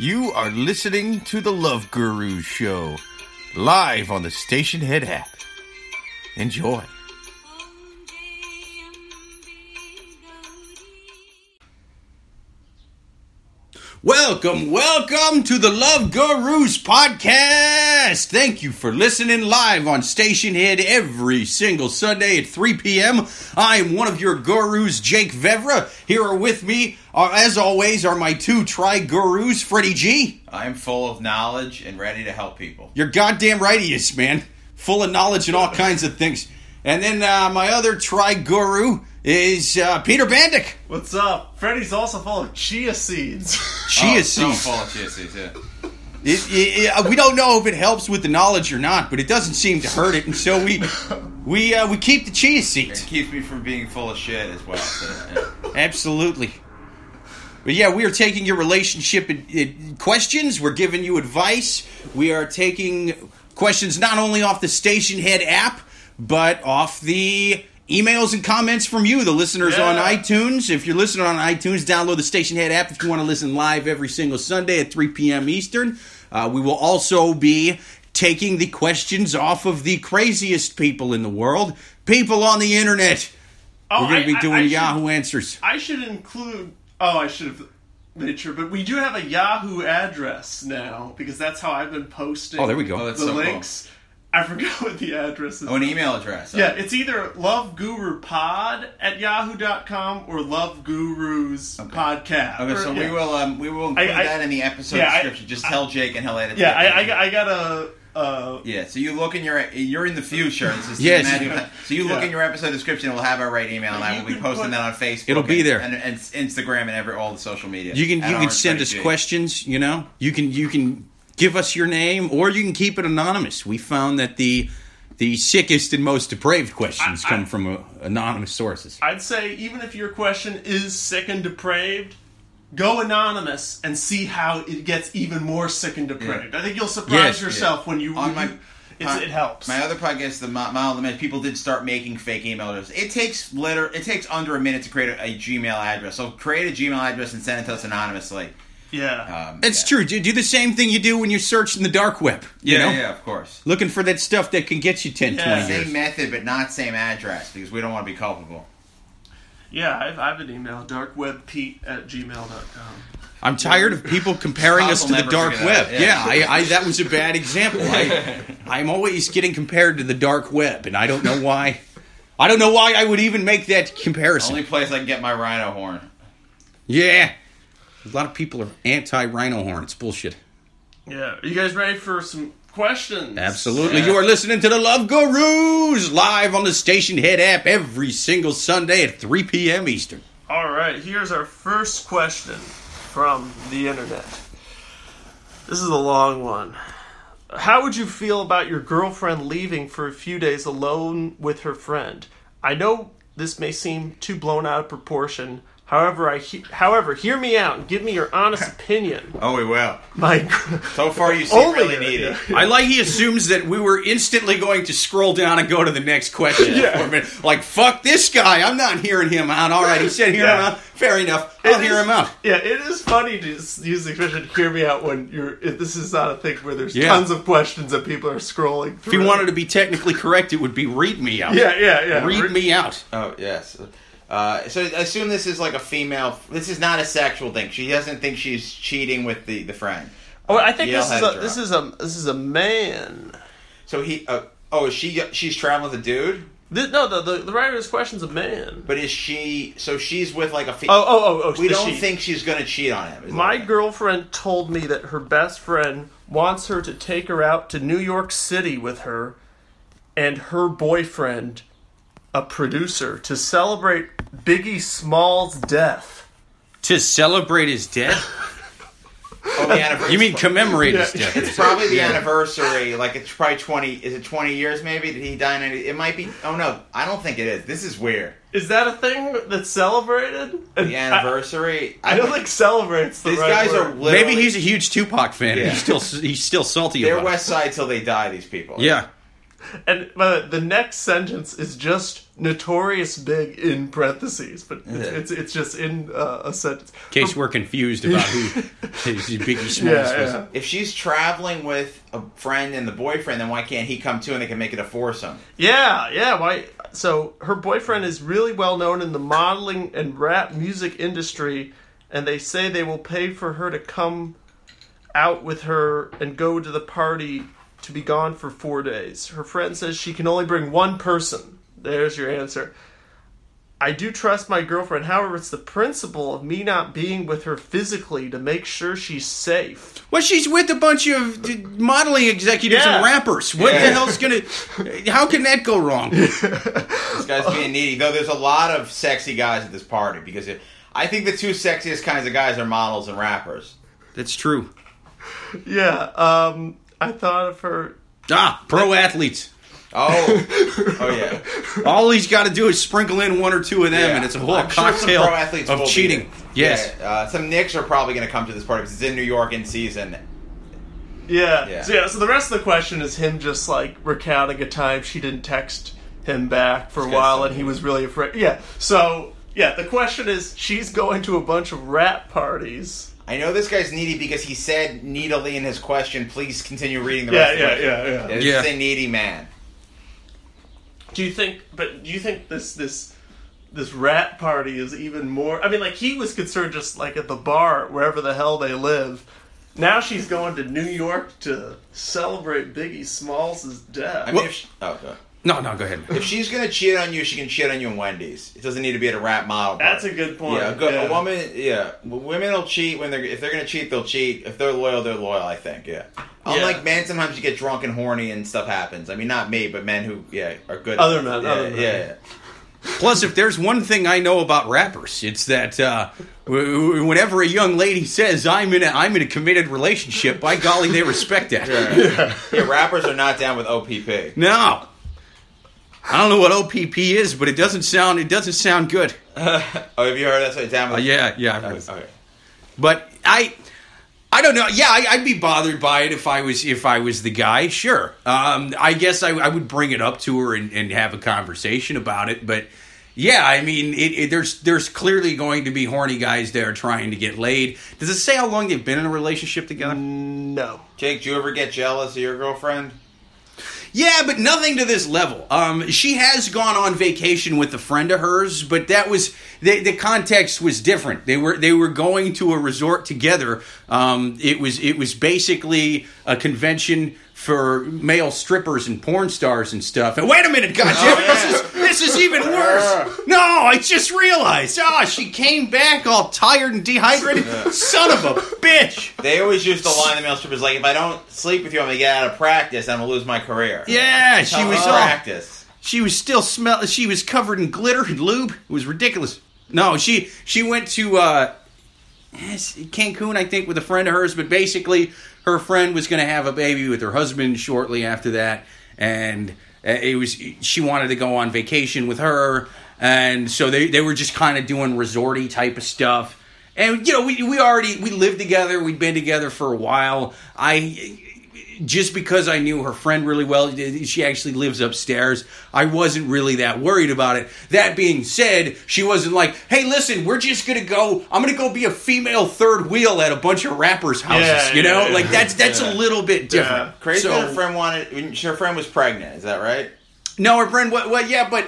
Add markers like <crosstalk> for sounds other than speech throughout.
You are listening to the Love Guru Show, live on the Stationhead app. Enjoy. Welcome, welcome to the Love Gurus podcast. Thank you for listening live on Stationhead every single Sunday at 3 p.m. I am one of your gurus, Jake Vevera. Here are with me, uh, as always, are my two tri gurus, Freddy G. I'm full of knowledge and ready to help people. You're goddamn right he is, man. Full of knowledge and all kinds of things. And then uh, my other tri guru is uh, Peter Bandyk. What's up? Freddy's also full of chia seeds. <laughs> Chia Oh, so seeds. full of chia seeds, yeah. It, it, it- we don't know if it helps with the knowledge or not, but it doesn't seem to hurt it, and so we we uh, we keep the chia It seeds. keeps me from being full of shit as well. So, yeah. Absolutely. But yeah, we are taking your relationship uh, uh, questions. We're giving you advice. We are taking questions not only off the Stationhead app, but off the emails and comments from you, the listeners on iTunes. If you're listening on iTunes, download the Stationhead app if you want to listen live every single Sunday at 3 p.m. Eastern. Uh, we will also be taking the questions off of the craziest people in the world, people on the internet. Oh, We're going to be doing I should- Yahoo Answers. I should include. Oh, I should have made sure, but we do have a Yahoo address now because that's how I've been posting. Oh, there we go. Oh, that's the so cool. Links. I forgot what the address is. Oh, an email address. yeah, it's either lovegurupod at yahoo.com or lovegurus podcast. Okay, Or- so yeah. we will um, we will include I- that in the episode yeah, I- description. Just tell Jake and he'll edit. Yeah, it. I, I, got- I got a. Uh, Yeah, so you look in your you're in the future. This is Yes. imagine- So you look Yeah. in your episode description. We'll have our right email, and I will be posting put- that on Facebook. It'll be and- there. and, and Instagram and every all the social media. You can you can send us G. questions. You know, you can you can give us your name, or you can keep it anonymous. We found that the the sickest and most depraved questions I- come I- from uh, anonymous sources. I'd say even if your question is sick and depraved, go anonymous and see how it gets even more sick and depraved. I think you'll surprise Yes, yourself when you. On when my- you- it's, it helps. My other podcast, the Mile of the Minute, people did start making fake email addresses. It takes liter- it takes under a minute to create a, a Gmail address. So create a Gmail address and send it to us anonymously. Yeah. Um, It's yeah. true. Do, do the same thing you do when you're searching the dark web. You Yeah, know, yeah, of course. looking for that stuff that can get you 10, Yeah. 20 years. Same method, but not same address because we don't want to be culpable. yeah, I've, I've an email, darkwebpete at gmail.com. I'm tired of people comparing us to the dark web. that Yeah, yeah. I, I, that was a bad example. I, <laughs> I'm always getting compared to the dark web, and I don't know why. I don't know why I would even make that comparison. Only place I can get my rhino horn. Yeah. A lot of people are anti rhino horn. It's bullshit. Yeah. Are you guys ready for some questions? Absolutely. Yeah. You are listening to the Love Gurus live on the Stationhead app every single Sunday at 3 p.m. Eastern. All right, here's our first question from the internet. This is a long one. How would you feel about your girlfriend leaving for a few days alone with her friend? I know this may seem too blown out of proportion. However, I he- however, hear me out and give me your honest <laughs> opinion. Oh, we will. My So far, you <laughs> seem Only really a- needy. I like he assumes that we were instantly going to scroll down and go to the next question. Yeah. For a minute. Like, fuck this guy. I'm not hearing him out. All right, he said hear him Yeah. out. Fair enough. I'll It hear is- him out. Yeah, it is funny to s- use the expression "hear me out" when you're. It, this is not a thing where there's Yeah. tons of questions that people are scrolling through. If through. you wanted to be technically correct, it would be read me out. yeah, yeah, yeah. Read Re- me out. Oh yes. Uh, so I assume this is like a female. This is not a sexual thing. She doesn't think she's cheating with the, the friend. Oh, I think Yale this is a this is a this is a man. So he. Uh, oh, is she she's traveling with a dude. No, the, the the writer of this question's a man. But is she? So she's with like a. Fe- Oh, oh, oh, oh! we don't she. think she's gonna cheat on him. My that- girlfriend told me that her best friend wants her to take her out to New York City with her and her boyfriend, a producer, to celebrate Biggie Smalls' death. To celebrate his death? <laughs> Oh, the anniversary. You mean commemorate his death? It's probably the anniversary. Like it's probably twenty. Is it twenty years? Maybe did he die? In any, it might be. Oh no, I don't think it is. This is weird. Is that a thing that's celebrated? The anniversary. I, I don't think celebrates the these right guys word. are literally. Maybe he's a huge Tupac fan. and Yeah. He's still he's still salty They're about West Side till they die. These people. it. Yeah. And uh, the next sentence is just notorious big in parentheses, but it's Yeah. it's, it's just in uh, a sentence. In case we're confused about who <laughs> Biggie Smalls Yeah, was. yeah. If she's traveling with a friend and the boyfriend, then why can't he come too and they can make it a foursome? Yeah, yeah. Why? So her boyfriend is really well known in the modeling and rap music industry, and they say they will pay for her to come out with her and go to the party to be gone for four days. Her friend says she can only bring one person. There's your answer. I do trust my girlfriend. However, it's the principle of me not being with her physically to make sure she's safe. Well, she's with a bunch of modeling executives and rappers. What Yeah. the hell's gonna? How can that go wrong? <laughs> This guy's being needy. Though there's a lot of sexy guys at this party because it, I think the two sexiest kinds of guys are models and rappers. That's true. Yeah, um, I thought of her. Ah, pro athletes. Oh, <laughs> oh yeah. All he's got to do is sprinkle in one or two of them, Yeah. and it's a whole I'm sure some cocktail pro athletes of cheating. Yes. Yeah, uh, some Knicks are probably going to come to this party because it's in New York in season. Yeah. Yeah. So yeah, so the rest of the question is him just like recounting a time she didn't text him back for a while and he was really afraid. Yeah. So yeah, the question is she's going to a bunch of rap parties. I know this guy's needy because he said needily in his question. Please continue reading the Yeah, rest. yeah, of the yeah, question. yeah. This Yeah. is a needy man. Do you think but do you think this this this rap party is even more I mean like he was concerned just like at the bar wherever the hell they live. Now she's going to New York to celebrate Biggie Smalls' death. I mean, Well- if she, oh, go. No, no, go ahead. if she's going to cheat on you, she can cheat on you in Wendy's. It doesn't need to be at a rap model. Party. That's a good point. Yeah, a, good, Yeah. a woman. Yeah, women will cheat when they're if they're gonna cheat, they'll cheat. If they're loyal, they're loyal. I think. Yeah. Unlike men, sometimes you get drunk and horny and stuff happens. I mean, not me, but men who yeah are good. Other men, Yeah, other men. yeah, yeah. Plus, if there's one thing I know about rappers, it's that uh, w- w- whenever a young lady says I'm in a I'm in a committed relationship, by golly, they respect that. Yeah. <laughs> yeah, rappers are not down with OPP. No, I don't know what OPP is, but it doesn't sound it doesn't sound good. <laughs> Oh, have you heard that? So down Uh, yeah, yeah, I Okay. was. okay. but I. I don't know. Yeah, I, I'd be bothered by it if I was if I was the guy. Sure. Um, I guess I, I would bring it up to her and, and have a conversation about it. But yeah, I mean, it, it, there's there's clearly going to be horny guys there trying to get laid. Does it say how long they've been in a relationship together? No. Jake, do you ever get jealous of your girlfriend? Yeah, but nothing to this level. Um, she has gone on vacation with a friend of hers, but that was the, the context was different. They were they were going to a resort together. Um, it was it was basically a convention for male strippers and porn stars and stuff. And wait a minute, goddamn, Oh, yeah. this is this is even worse. No, I just realized. Ah, she came back all tired and dehydrated. Son of a bitch. They always use the line the male strippers like, if I don't sleep with you, I'm gonna get out of practice. I'm gonna lose my career. Yeah, she was me all practice. She was still smell. She was covered in glitter and lube. It was ridiculous. No, she she went to uh, Cancun, I think, with a friend of hers. But basically, her friend was going to have a baby with her husband shortly after that, and Uh, it was she wanted to go on vacation with her, and so they they were just kind of doing resorty type of stuff. And you know, we we already we lived together. We'd been together for a while. I just because I knew her friend really well, she actually lives upstairs. I wasn't really that worried about it. That being said, she wasn't like, "Hey, listen, we're just gonna go. I'm gonna go be a female third wheel at a bunch of rappers' houses." Yeah, you know, yeah, like that's that's Yeah. a little bit different. Yeah. Crazy So- her friend wanted. Her friend was pregnant. Is that right? No, her friend. What? What? Yeah, but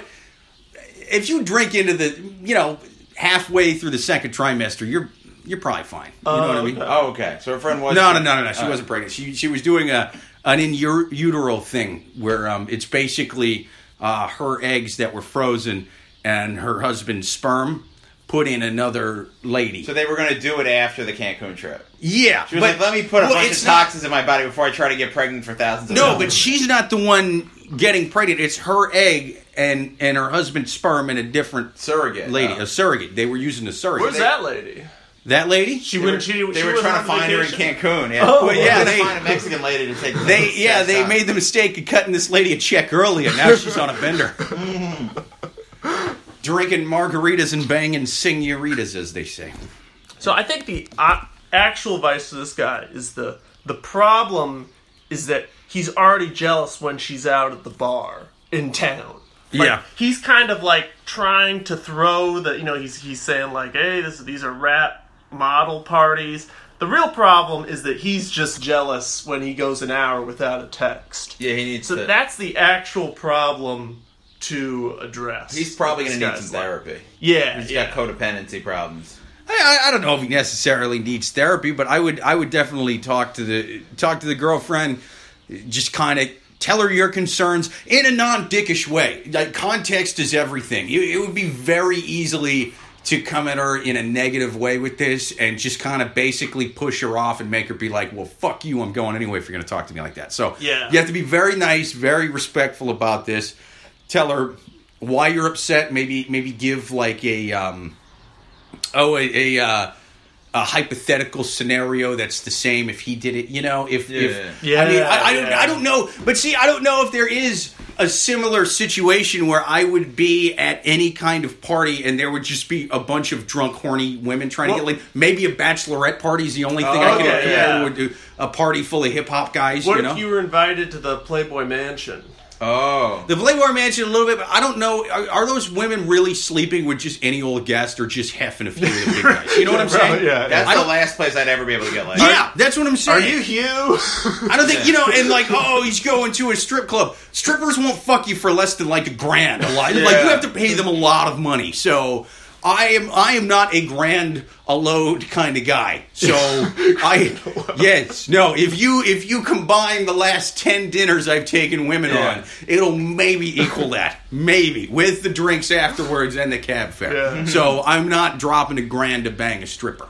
if you drink into the, you know, halfway through the second trimester, you're you're probably fine. You know what I mean? Oh, okay. So her friend was. No, no, no, no, no. She All right. wasn't pregnant. She she was doing a an in utero thing where um, it's basically uh, her eggs that were frozen and her husband's sperm put in another lady. So they were going to do it after the Cancun trip. yeah, She was like, "Let me put a well, bunch it's of not- toxins in my body before I try to get pregnant for thousands of No, dollars." but she's not the one getting pregnant. It's her egg and and her husband's sperm in a different surrogate lady, Oh. a surrogate. They were using a surrogate. Where's that lady? That lady? She They were, wouldn't. She, they she were trying to on find her in. Cancun. Yeah, Oh, Well, yeah, yeah, they- they find a Mexican lady to take. They <laughs> yeah, they made the mistake of cutting this lady a check early, and now <laughs> she's on a bender. <laughs> Drinking margaritas and banging senoritas, as they say. So I think the uh, actual advice to this guy is the the problem is that he's already jealous when she's out at the bar in town. Like, Yeah. he's kind of like trying to throw the you know he's he's saying like hey this these are rap model parties. The real problem is that he's just jealous when he goes an hour without a text. Yeah, he needs So to. that's the actual problem to address. he's probably going to need guy's some like- therapy. Yeah, He's yeah. got codependency problems. I, I don't know if he necessarily needs therapy, but I would I would definitely talk to the talk to the girlfriend, just kind of tell her your concerns in a non-dickish way. Like context is everything. It, it would be very easily to come at her in a negative way with this and just kind of basically push her off and make her be like, "Well, fuck you, I'm going anyway if you're going to talk to me like that." So Yeah. you have to be very nice, very respectful about this. Tell her why you're upset. Maybe maybe give like a um, oh a, a, uh, a hypothetical scenario that's the same if he did it you know if if Yeah. i mean I, I don't Yeah. i don't know but see i don't know if there is a similar situation where i would be at any kind of party and there would just be a bunch of drunk horny women trying Well- to get laid maybe a bachelorette party is the only thing Oh, i can okay, compare yeah. would do a party full of hip-hop guys What you know if you were invited to the Playboy Mansion? Oh. the Playboy Mansion a little bit, but I don't know. Are, are those women really sleeping with just any old guest or just heffing a few of the big guys? You know what I'm <laughs> saying? Yeah, That's I the last place I'd ever be able to get laid. Yeah, that's what I'm saying. Are you Hugh? <laughs> I don't think you know, and like, oh, he's going to a strip club. Strippers won't fuck you for less than like a grand. A lot, like you have to pay them a lot of money. So I am, I am not a grand a load kind of guy. So <laughs> I, <laughs> yes, no. If you if you combine the last ten dinners I've taken women Yeah. on, it'll maybe equal that, maybe with the drinks afterwards and the cab fare. Yeah. So I'm not dropping a grand to bang a stripper.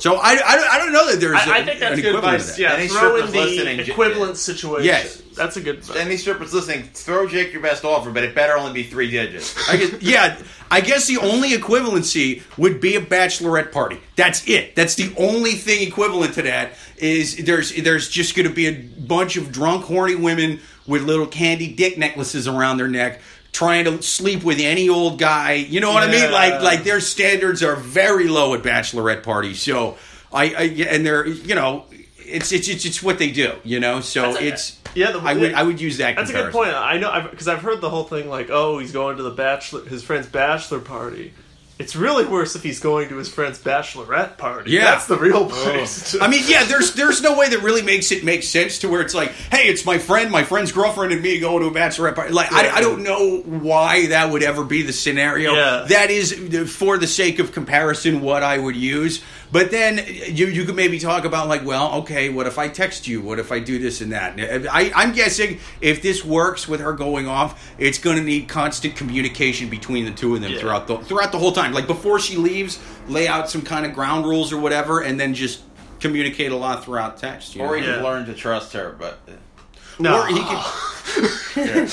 So I, I, I don't know that there's. I, I a- think that's an good equivalent advice. that. Yeah, Any throw in strippers listening, the j- equivalent situation. Yes. that's a good. Any strippers listening, throw Jake your best offer, but it better only be three digits. I guess, yeah, I guess the only equivalency would be a bachelorette party. That's it. That's the only thing equivalent to that is there's there's just going to be a bunch of drunk, horny women with little candy dick necklaces around their neck. Trying to sleep with any old guy, you know what I mean? Like, like their standards are very low at bachelorette parties. So, I, I and they're, you know, it's it's it's, it's what they do, you know. So a- it's yeah, the- I would I would use that. That's a good point. I know because I've, heard the whole thing like, oh, he's going to the bachelor, his friend's bachelor party. It's really worse if he's going to his friend's bachelorette party. Yeah. that's the real place. to- I mean, yeah, there's there's no way that really makes it make sense to where it's like, hey, it's my friend, my friend's girlfriend, and me going to a bachelorette party. Like, I, I don't know why that would ever be the scenario. Yeah. That is, for the sake of comparison, what I would use. But then you you could maybe talk about like, well, okay, what if I text you? What if I do this and that? I, I'm guessing if this works with her going off, it's going to need constant communication between the two of them Yeah. throughout the throughout the whole time. Like before she leaves, lay out some kind of ground rules or whatever, and then just communicate a lot throughout text. You Or know? he Yeah. can learn to trust her, but uh, no, Or he can,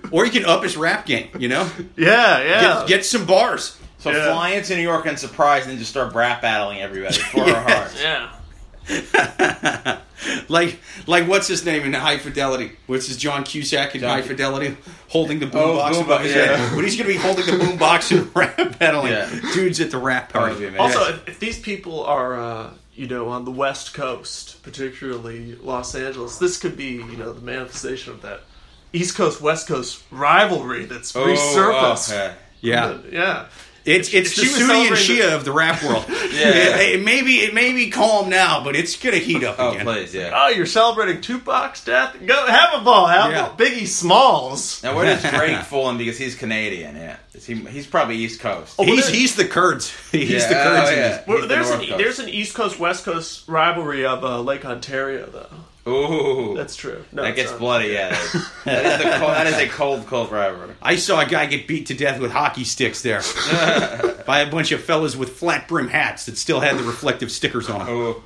<laughs> <laughs> or he can up his rap game. You know, yeah, yeah. get, get some bars. So Yeah. fly into New York and surprise and just start rap battling everybody for our <laughs> heart. yeah. <laughs> like like what's his name in High Fidelity? Which is John Cusack in John High Cu- Fidelity holding the Oh, boombox boombox, above his yeah. head? But he's going to be holding the boombox and <laughs> rap battling Yeah. dudes at the rap That would be party. amazing. Also, if, if these people are, uh, you know, on the West Coast, particularly Los Angeles, this could be, you know, the manifestation of that East Coast West Coast rivalry that's Oh, resurfaced. okay. Yeah, yeah. It's it's If the she Sunni and celebrating Shia of the rap world. <laughs> Yeah. it, <laughs> it may be it may be calm now, but it's going to heat up Oh, again. please, yeah. Oh, you're celebrating Tupac's death? Go have a ball. Have Yeah. a Biggie Smalls. Now, where does <laughs> Drake fall in? Because he's Canadian, yeah. Is he, he's probably East Coast. Oh, He's he's the Kurds. He's Yeah, the Kurds. oh, in yeah. Well, He's the there's North an Coast. there's an East Coast West Coast rivalry of uh, Lake Ontario, though. Ooh. That's true. No, that gets not. bloody, yeah. <laughs> that, is the cold, that is a cold, cold rivalry. I saw a guy get beat to death with hockey sticks there <laughs> by a bunch of fellas with flat brim hats that still had the reflective stickers on them. Oh,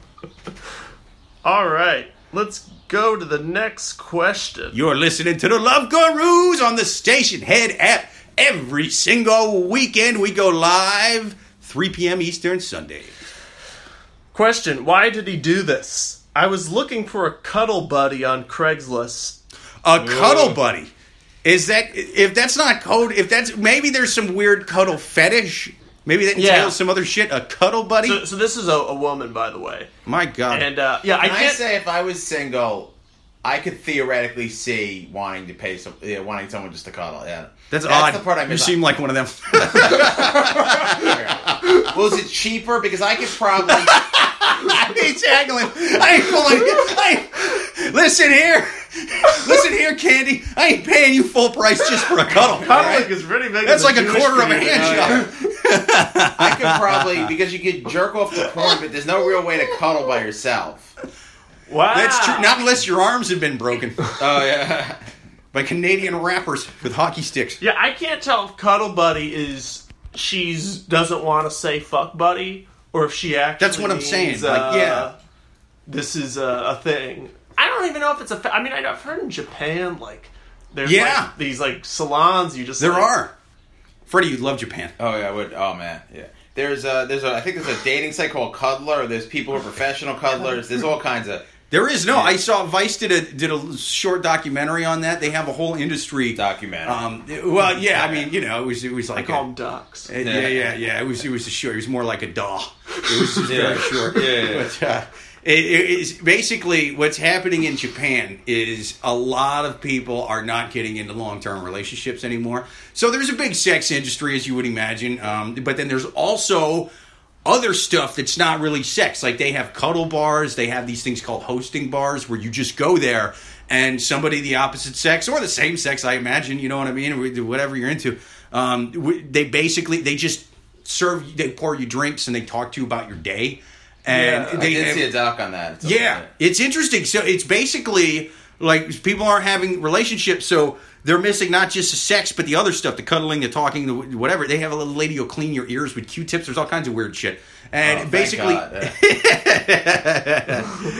<laughs> All right, let's go to the next question. You're listening to the Love Gurus on the Stationhead app. Every single weekend we go live, 3 p.m. Eastern Sunday. Question: Why did he do this? I was looking for a cuddle buddy on Craigslist. A cuddle buddy. Is that if that's not code? If that's maybe there's some weird cuddle fetish. Maybe that entails Yeah. some other shit. A cuddle buddy. So, so this is a, a woman, by the way, My God. and uh, yeah, I Can I, can't. say if I was single I could theoretically see wanting to pay some, yeah, wanting someone just to cuddle. Yeah, That's, odd. the part I you miss. seem like one of them. <laughs> well, is it cheaper? Because I could probably. <laughs> I ain't haggling. I ain't pulling. I ain't, listen here. Listen here, Candy. I ain't paying you full price just for a cuddle. all Cuddling right? is pretty big. That's in the like a Jewish quarter of a community. hand job. <laughs> I could probably because you could jerk off the porn, but there's no real way to cuddle by yourself. Wow, That's true. Not unless your arms have been broken Oh yeah. by Canadian rappers with hockey sticks. Yeah, I can't tell if Cuddle Buddy is she's doesn't want to say fuck buddy or if she actually. That's what I'm saying, means, like, uh, yeah. this is a, a thing. I don't even know if it's a. Fa- I mean, I've heard in Japan like there's Yeah. like, these like salons you just There like, are. Freddy, you love Japan. Oh yeah. I would. Oh man. Yeah. There's a there's a I think there's a dating site called Cuddler. There's people who are professional cuddlers. There's all kinds of There is no. I saw Vice did a did a short documentary on that. They have a whole industry. documentary. Um, well, yeah. I mean, you know, it was it was I like call a- them ducks. Uh, yeah, yeah, yeah. It was it was a short. It was more like a daw. It was just very short. Yeah, yeah. But uh, it, it is basically what's happening in Japan is a lot of people are not getting into long term relationships anymore. So there's a big sex industry, as you would imagine. Um, but then there's also other stuff that's not really sex. Like they have cuddle bars. They have these things called hosting bars where you just go there and somebody the opposite sex or the same sex, I imagine, you know what I mean, whatever you're into. Um, they basically they just serve, they pour you drinks and they talk to you about your day. And Yeah, I they did have- see a doc on that. It's yeah, it's interesting. So it's basically like people aren't having relationships, so they're missing not just the sex, but the other stuff, the cuddling, the talking, the whatever. They have a little lady who'll clean your ears with Q-tips. There's all kinds of weird shit. And Oh, basically, yeah.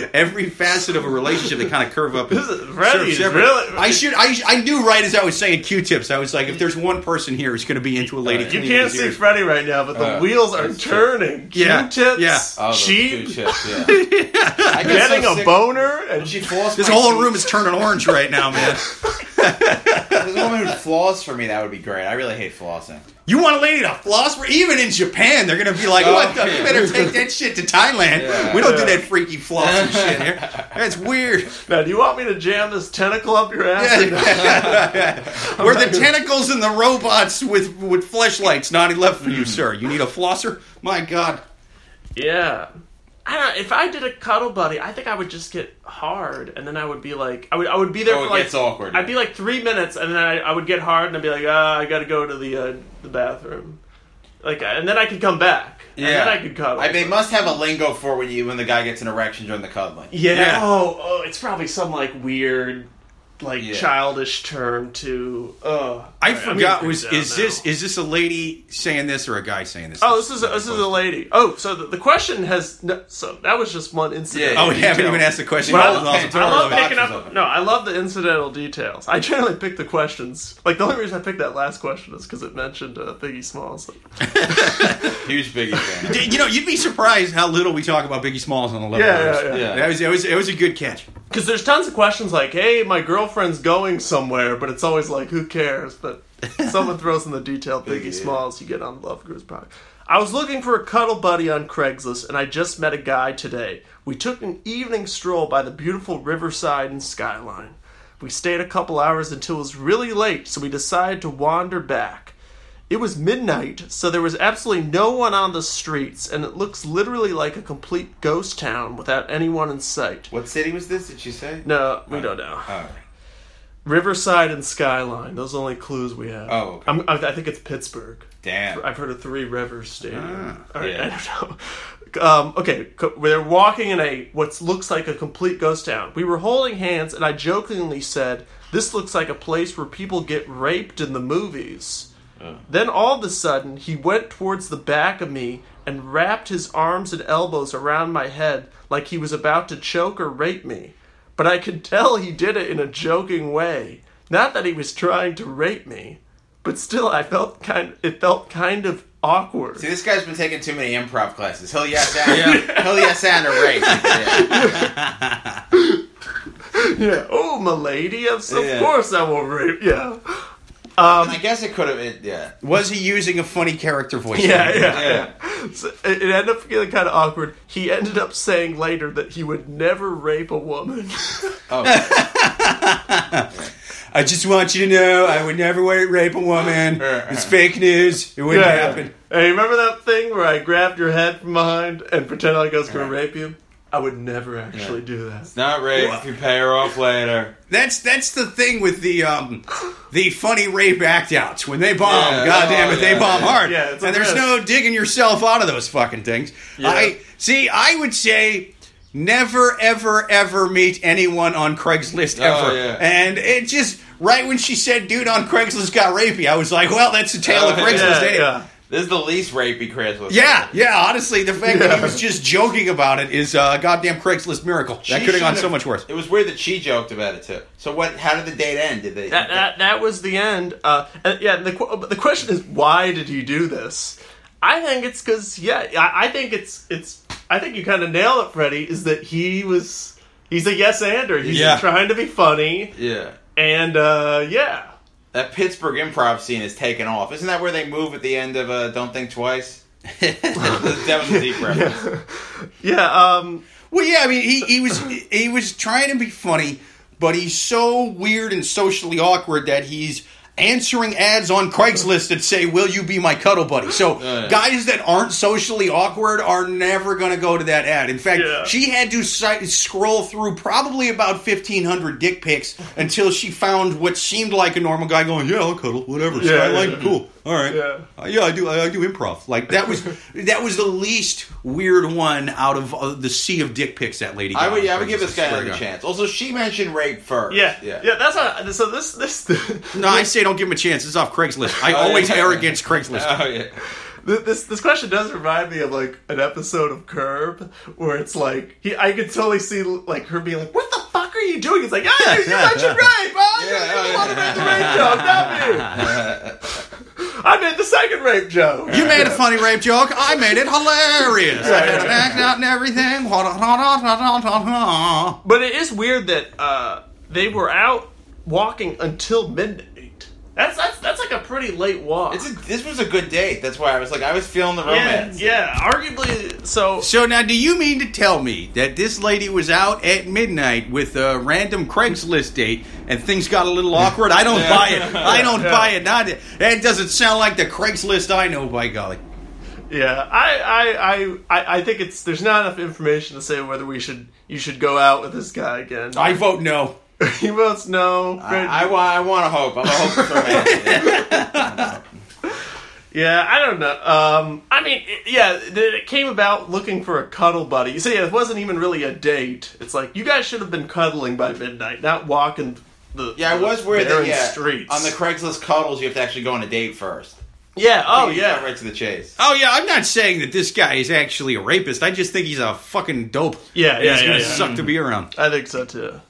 <laughs> every facet of a relationship, they kind of curve up. And <laughs> This is- Freddy is really- I should. I, I knew right as I was saying Q-tips. I was like, if there's one person here who's going to be into a lady, You You can't see ears- Freddy right now, but the Uh, wheels are turning. Yeah, Q-tips, yeah. Oh, cheap, two chips, yeah. I get getting so a sick- boner, and She floss This whole teeth. room is turning orange right now, man. <laughs> If there's a woman who floss for me, that would be great. I really hate flossing. You want a lady to floss? For, even in Japan, they're going to be like, Oh, "What? The, you better take that shit to Thailand. Yeah. we don't do that freaky flossing <laughs> shit here. That's weird." now, do you want me to jam this tentacle up your ass? <laughs> Where the tentacles and the robots with with fleshlights not left for you, Mm-hmm. sir. You need a flosser? My God. Yeah. I don't. If I did a cuddle buddy, I think I would just get hard, and then I would be like, I would, I would be there Oh, for it like, gets awkward. I'd be like three minutes, and then I, I would get hard, and I'd be like, ah, I got to go to the uh, the bathroom, like, and then I could come back, and then I could cuddle. I, they must have a lingo for when you when the guy gets an erection during the cuddling. yeah. Yeah. Oh, oh, it's probably some like weird, like Yeah. childish term to. Uh, I I'm forgot. Was is now. this is this a lady saying this or a guy saying this? Oh, this is a, this is a lady. Oh, so the, the question has no, so that was just one incident. Yeah, Oh, we yeah. haven't even asked the question. Well, That was awesome. okay. I love picking up. open. No, I love the incidental details. I generally pick the questions. Like the only reason I picked that last question is because it mentioned uh, Biggie Smalls. <laughs> Huge Biggie fan. You know, you'd be surprised how little we talk about Biggie Smalls on the level. Yeah, yeah, yeah. Yeah. That was it was it was a good catch. Because there's tons of questions like, "Hey, my girlfriend's going somewhere," but it's always like, "Who cares?" But <laughs> someone throws in the detail Biggie Yeah. Smalls, you get on Love Gurus product. I was looking for a cuddle buddy on Craigslist, and I just met a guy today. We took an evening stroll by the beautiful riverside and skyline. We stayed a couple hours until it was really late, so we decided to wander back. It was midnight, so there was absolutely no one on the streets, and it looks literally like a complete ghost town without anyone in sight. What city was this? Did she say? No, we oh. don't know. Oh, Riverside and Skyline. Those are the only clues we have. Oh, okay. I'm, I I think it's Pittsburgh. damn. I've heard of Three Rivers Stadium. Right, yeah. I don't know. Um, okay, they're walking in a what looks like a complete ghost town. We were holding hands, and I jokingly said, "This looks like a place where people get raped in the movies." Then all of a sudden, he went towards the back of me and wrapped his arms and elbows around my head like he was about to choke or rape me. But I could tell he did it in a joking way. Not that he was trying to rape me, but still, I felt kind. It felt kind of awkward. See, this guy's been taking too many improv classes. He'll yes <laughs> and he'll yes and a race. Yeah. <laughs> <laughs> Yeah. Oh, my lady, of, of Yeah. course I will rape. Yeah. Um, I guess it could have. It, yeah. Was he using a funny character voice? Yeah, yeah. Yeah. So it, it ended up feeling kind of awkward. He ended up saying later that he would never rape a woman. Oh, <laughs> I just want you to know I would never rape a woman. It's fake news. It wouldn't happen. Hey, remember that thing where I grabbed your head from behind and pretended like I was going to rape you? I would never actually do that. it's not rape if you pay her off later. That's that's the thing with the um the funny rape act outs when they bomb. Yeah, God damn oh, it, they bomb yeah. hard. Yeah, and there's risk. no digging yourself out of those fucking things. Yeah. I see. I would say. Never, ever, ever meet anyone on Craigslist Oh, ever. yeah. And it just, right when she said, dude on Craigslist got rapey, I was like, well, that's the tale Oh, of yeah. Craigslist. Yeah, ain't it? yeah. This is the least rapey Craigslist. Yeah, yeah. Honestly, the fact that Yeah. he was just joking about it is a goddamn Craigslist miracle. She that could have gone so much worse. It was weird that she joked about it too. So what? How did the date end? Did they? That, that, that was the end. Uh, and yeah, the, the question is, why did he do this? I think it's because, yeah, I, I think it's, it's, I think you kind of nailed it, Freddy, is that he was, he's a yes-ander. He's Yeah. trying to be funny, yeah. and, uh, yeah. That Pittsburgh improv scene is taken off. Isn't that where they move at the end of uh, Don't Think Twice? <laughs> <laughs> that was a deep reference. <laughs> Yeah, um, Well, yeah, I mean, he, he was he was trying to be funny, but he's so weird and socially awkward that he's answering ads on Craigslist that say, "Will you be my cuddle buddy?" So yeah. guys that aren't socially awkward are never going to go to that ad. In fact, Yeah. she had to si- scroll through probably about fifteen hundred dick pics until she found what seemed like a normal guy going, "Yeah, I'll cuddle, whatever." Yeah, I like cool. All right, Yeah. Uh, yeah, I do. I, I do improv. Like that was <laughs> that was the least weird one out of uh, the sea of dick pics that lady. I would, yeah, I would give this guy swear to another chance. Also, she mentioned rape first. yeah, yeah. yeah, that's not, so this, this, No, I say don't give him a chance. It's off Craigslist. I Oh, always yeah. err against Craigslist. <laughs> Oh yeah. Th- This this question does remind me of like an episode of Curb where it's like he I could totally see like her being like, "What the fuck are you doing?" It's like, "Ah, you mentioned rape. Oh, Yeah, you want to yeah. make the rape joke, not me. <laughs> I made the second rape joke." You made a funny rape joke. I made it hilarious. I had an act out and everything. But it is weird that uh, they were out walking until midnight. That's that's that's like a pretty late walk. It's a, this was a good date. That's why I was like, I was feeling the romance. yeah, arguably. So So now, do you mean to tell me that this lady was out at midnight with a random Craigslist date and things got a little awkward? I don't Yeah. buy it. I <laughs> don't Yeah. buy it. Not that doesn't sound like the Craigslist I know. By golly. Yeah, I, I, I, I, I think it's there's not enough information to say whether we should you should go out with this guy again. I vote no. He votes no. I, I, wa- I want to hope. I'm a hope for romance. <laughs> yeah, I don't know. Um, I mean, it, yeah, it, it came about looking for a cuddle buddy. So yeah, it wasn't even really a date. It's like you guys should have been cuddling by midnight, not walking the Yeah, I was worried that yeah, streets on the Craigslist cuddles, you have to actually go on a date first. yeah. Oh You yeah. got right to the chase. Oh yeah, I'm not saying that this guy is actually a rapist. I just think he's a fucking dope. Yeah, yeah, he's yeah, gonna yeah. suck to be around. I think so too.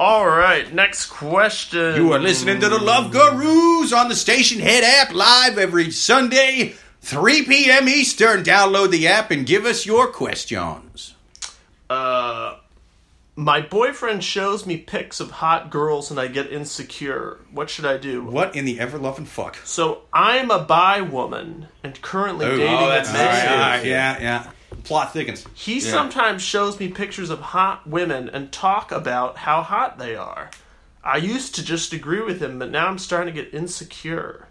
All right, next question. You are listening to the Love Gurus on the Stationhead app live every Sunday, 3 p.m. Eastern. Download the app and give us your questions. Uh, my boyfriend shows me pics of hot girls and I get insecure. What should I do? What in the ever loving fuck? So I'm a bi woman and currently dating oh, a man. All right, yeah, yeah. Plot thickens. He sometimes shows me pictures of hot women and talk about how hot they are. I used to just agree with him, but now I'm starting to get insecure.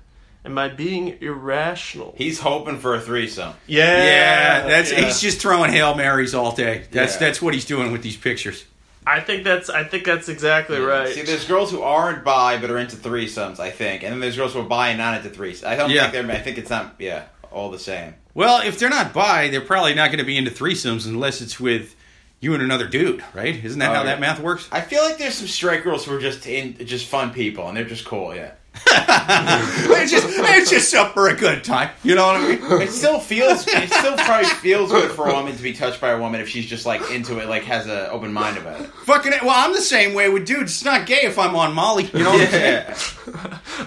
Am I being irrational? He's hoping for a threesome. yeah, Yeah, that's yeah. he's just throwing hail marys all day. That's Yeah. that's what he's doing with these pictures. I think that's I think that's exactly right. See, there's girls who aren't bi but are into threesomes, I think, and then there's girls who are bi and not into threesomes. I don't Yeah. think they're. I think it's not. Yeah, all the same. Well, if they're not bi, they're probably not going to be into threesomes unless it's with you and another dude, right? Isn't that Oh, how yeah. that math works? I feel like there's some straight girls who are just in, just fun people, and they're just cool. Yeah, <laughs> it's just it's just up for a good time. You know what I mean? it still feels. It still probably feels good for a woman to be touched by a woman if she's just like into it, like has an open mind about it. Fucking well, I'm the same way with dudes. It's not gay if I'm on Molly. You know what I'm saying?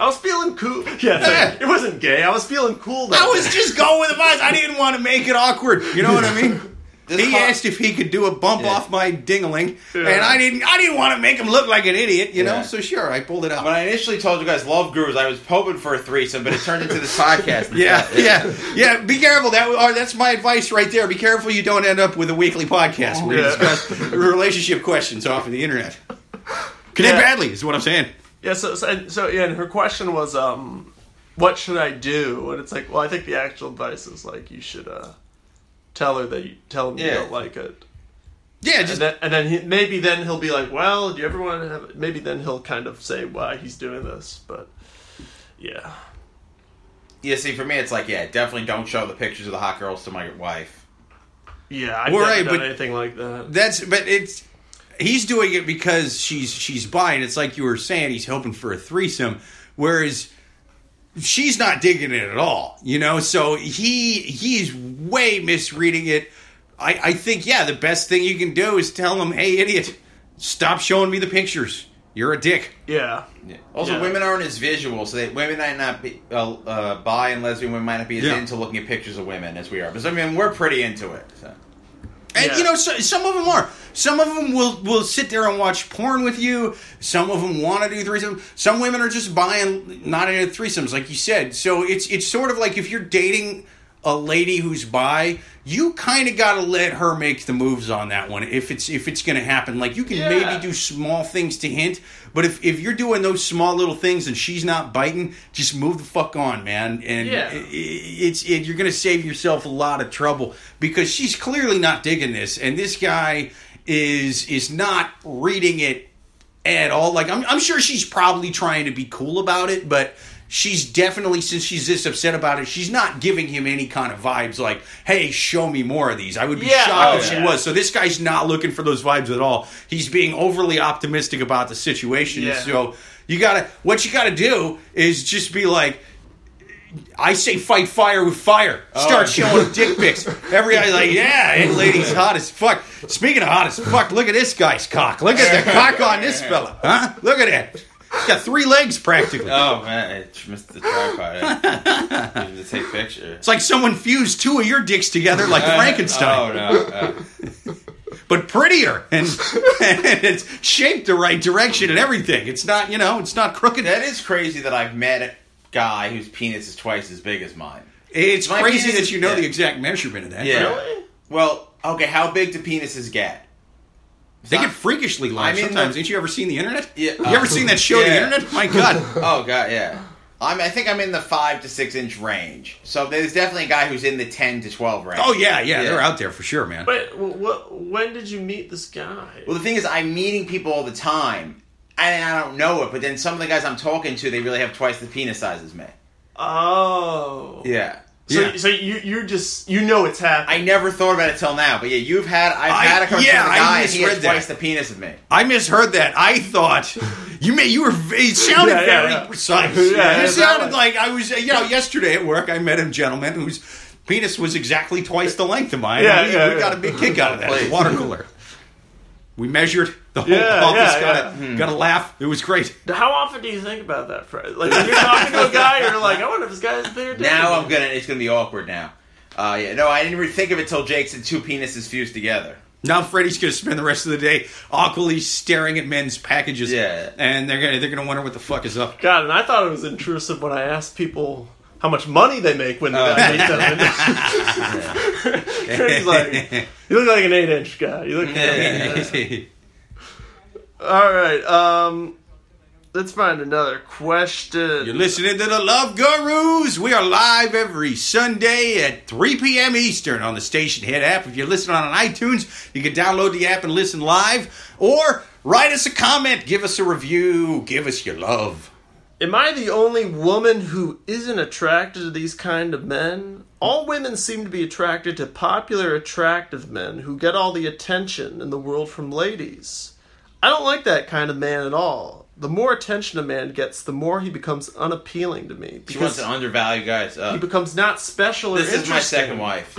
I was feeling cool. Yeah, it wasn't gay. I was feeling cool. That I was just going with the vibes. I didn't want to make it awkward. You know what I mean? This he car- asked if he could do a bump Yeah. off my dingaling, Yeah. and I didn't. I didn't want to make him look like an idiot, you know. So sure, I pulled it out. When I initially told you guys love gurus, I was hoping for a threesome, but it turned into this podcast. <laughs> Yeah, yeah, yeah. Be careful. That or that's my advice right there. Be careful you don't end up with a weekly podcast where you discuss relationship questions off of the internet. Connect Yeah. badly is what I'm saying. Yeah, so, so, and- so yeah, and her question was, um, what should I do? And it's like, well, I think the actual advice is like, you should uh, tell her that you tell him you Yeah. don't like it. Yeah, And just then, and then he, maybe then he'll be like, well, do you ever want to have? Maybe then he'll kind of say why he's doing this. But yeah, Yeah, see, for me, it's like, yeah, definitely don't show the pictures of the hot girls to my wife. yeah, I've Well, never right, done but- anything like that. that's but it's he's doing it because she's she's buying. It's like you were saying, he's hoping for a threesome, whereas she's not digging it at all. You know, so he he's way misreading it. I, I think yeah, the best thing you can do is tell him, hey, idiot, stop showing me the pictures. You're a dick. Yeah, Yeah. Also, Yeah. women aren't as visual, so they, women might not be uh, uh, bi and lesbian women might not be as Yeah. into looking at pictures of women as we are. But I mean, we're pretty into it. So. And Yeah. you know, so, some of them are. Some of them will will sit there and watch porn with you. Some of them want to do threesomes. Some women are just buying not into threesomes, like you said. So it's it's sort of like if you're dating a lady who's by, you kind of got to let her make the moves on that one. If it's if it's going to happen, like you can Yeah. maybe do small things to hint, but if if you're doing those small little things and she's not biting, just move the fuck on, man. And Yeah. i- i- it's it, you're going to save yourself a lot of trouble because she's clearly not digging this, and this guy is is not reading it at all. Like I'm, I'm sure she's probably trying to be cool about it, but she's definitely since she's this upset about it, she's not giving him any kind of vibes like, "Hey, show me more of these." I would be Yeah, shocked oh, if she was. So this guy's not looking for those vibes at all. He's being overly optimistic about the situation. Yeah. So you gotta, what you gotta do is just be like. I say fight fire with fire. Oh. Start Oh. showing dick pics. Every guy's like, yeah, that lady's hot as fuck. Speaking of hot as fuck, look at this guy's cock. Look at the cock on this fella. Huh? Look at that. He's got three legs practically. Oh man, I missed the tripod. <laughs> I needed to take picture. It's like someone fused two of your dicks together like <laughs> Frankenstein, Oh no. Uh, <laughs> but prettier and, and it's shaped the right direction and everything. It's not, you know, it's not crooked. that is crazy that I've met a guy whose penis is twice as big as mine. It's My crazy that you know yeah. the exact measurement of that. Yeah. Really? Well, okay, how big do penises get? They get freakishly large I mean, sometimes. the- Ain't you ever seen the internet? Yeah, you uh, ever seen that show, The. Internet? My God. <laughs> Oh god, yeah. I'm, I think I'm in the five to six inch range. So there's definitely a guy who's in the ten to twelve range. Oh yeah, yeah, Yeah. they're out there for sure, man. But wh- wh- when did you meet this guy? Well, the thing is, I'm meeting people all the time, and I don't know it. But then some of the guys I'm talking to, they really have twice the penis size as me. Oh, Yeah. So, Yeah. so you you're just you know it's happening. I never thought about it till now, but yeah, you've had I've I- had a conversation yeah, with a guy, and he has that. twice the penis of me. I misheard that. I thought you may you were it <laughs> sounded Yeah, yeah, very yeah. precise. Yeah, it sounded like I was you know yesterday at work I met a gentleman whose penis was exactly twice the length of mine. Yeah, we, yeah, we got a big kick out of that water cooler. We measured <laughs> the whole Yeah, office. yeah, got yeah. a Hmm. got a laugh. It was great. How often do you think about that, Fred? Like when you're talking to a <laughs> guy, you're like, I wonder if this guy's bigger. Now I'm gonna it's gonna be awkward now. Uh, yeah, no, I didn't even think of it till Jake said two penises fused together. Now Freddy's going to spend the rest of the day awkwardly staring at men's packages. Yeah. and they're gonna they're gonna wonder what the fuck is up. God, and I thought it was intrusive when I asked people how much money they make when Oh. they meet them. He's like, you look like an eight inch guy. You look. <laughs> All right. Um, let's find another question. You're listening to the Love Gurus. We are live every Sunday at 3 p.m. Eastern on the Stationhead app. If you're listening on iTunes, you can download the app and listen live, or write us a comment, give us a review, give us your love. Am I the only woman who isn't attracted to these kind of men? All women seem to be attracted to popular, attractive men who get all the attention in the world from ladies. I don't like that kind of man at all. The more attention a man gets, the more he becomes unappealing to me. She wants to undervalue guys. Uh, he becomes not special or this is my second wife. <laughs>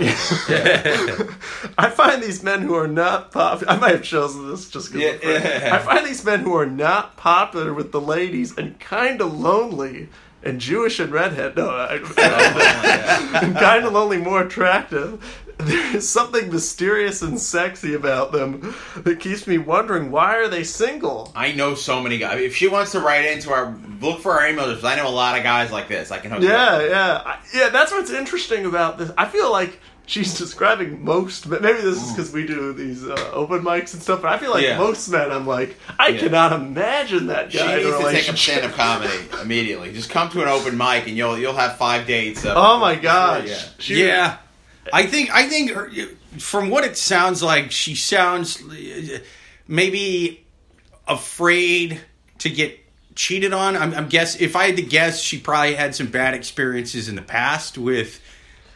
I find these men who are not popular. I might have chosen this just because. Yeah, yeah. I find these men who are not popular with the ladies and kind of lonely and Jewish and redhead. No, I, Oh, yeah. <laughs> and kind of lonely more attractive. There's something mysterious and sexy about them that keeps me wondering why are they single? I know so many guys. If she wants to write into our look for our email address, I know a lot of guys like this. I can hook you Yeah, up. yeah, I- yeah. That's what's interesting about this. I feel like she's describing most. But maybe this is because we do these uh, open mics and stuff. But I feel like Yeah. most men, I'm like, I Yeah. cannot imagine that She guy in a needs to take up relationship. stand-up comedy immediately. Just come to an open mic and you'll you'll have five dates. Up Oh my before- gosh. yeah. She- Yeah, I think I think her, from what it sounds like, she sounds maybe afraid to get cheated on. I'm, I'm guess if I had to guess, she probably had some bad experiences in the past with.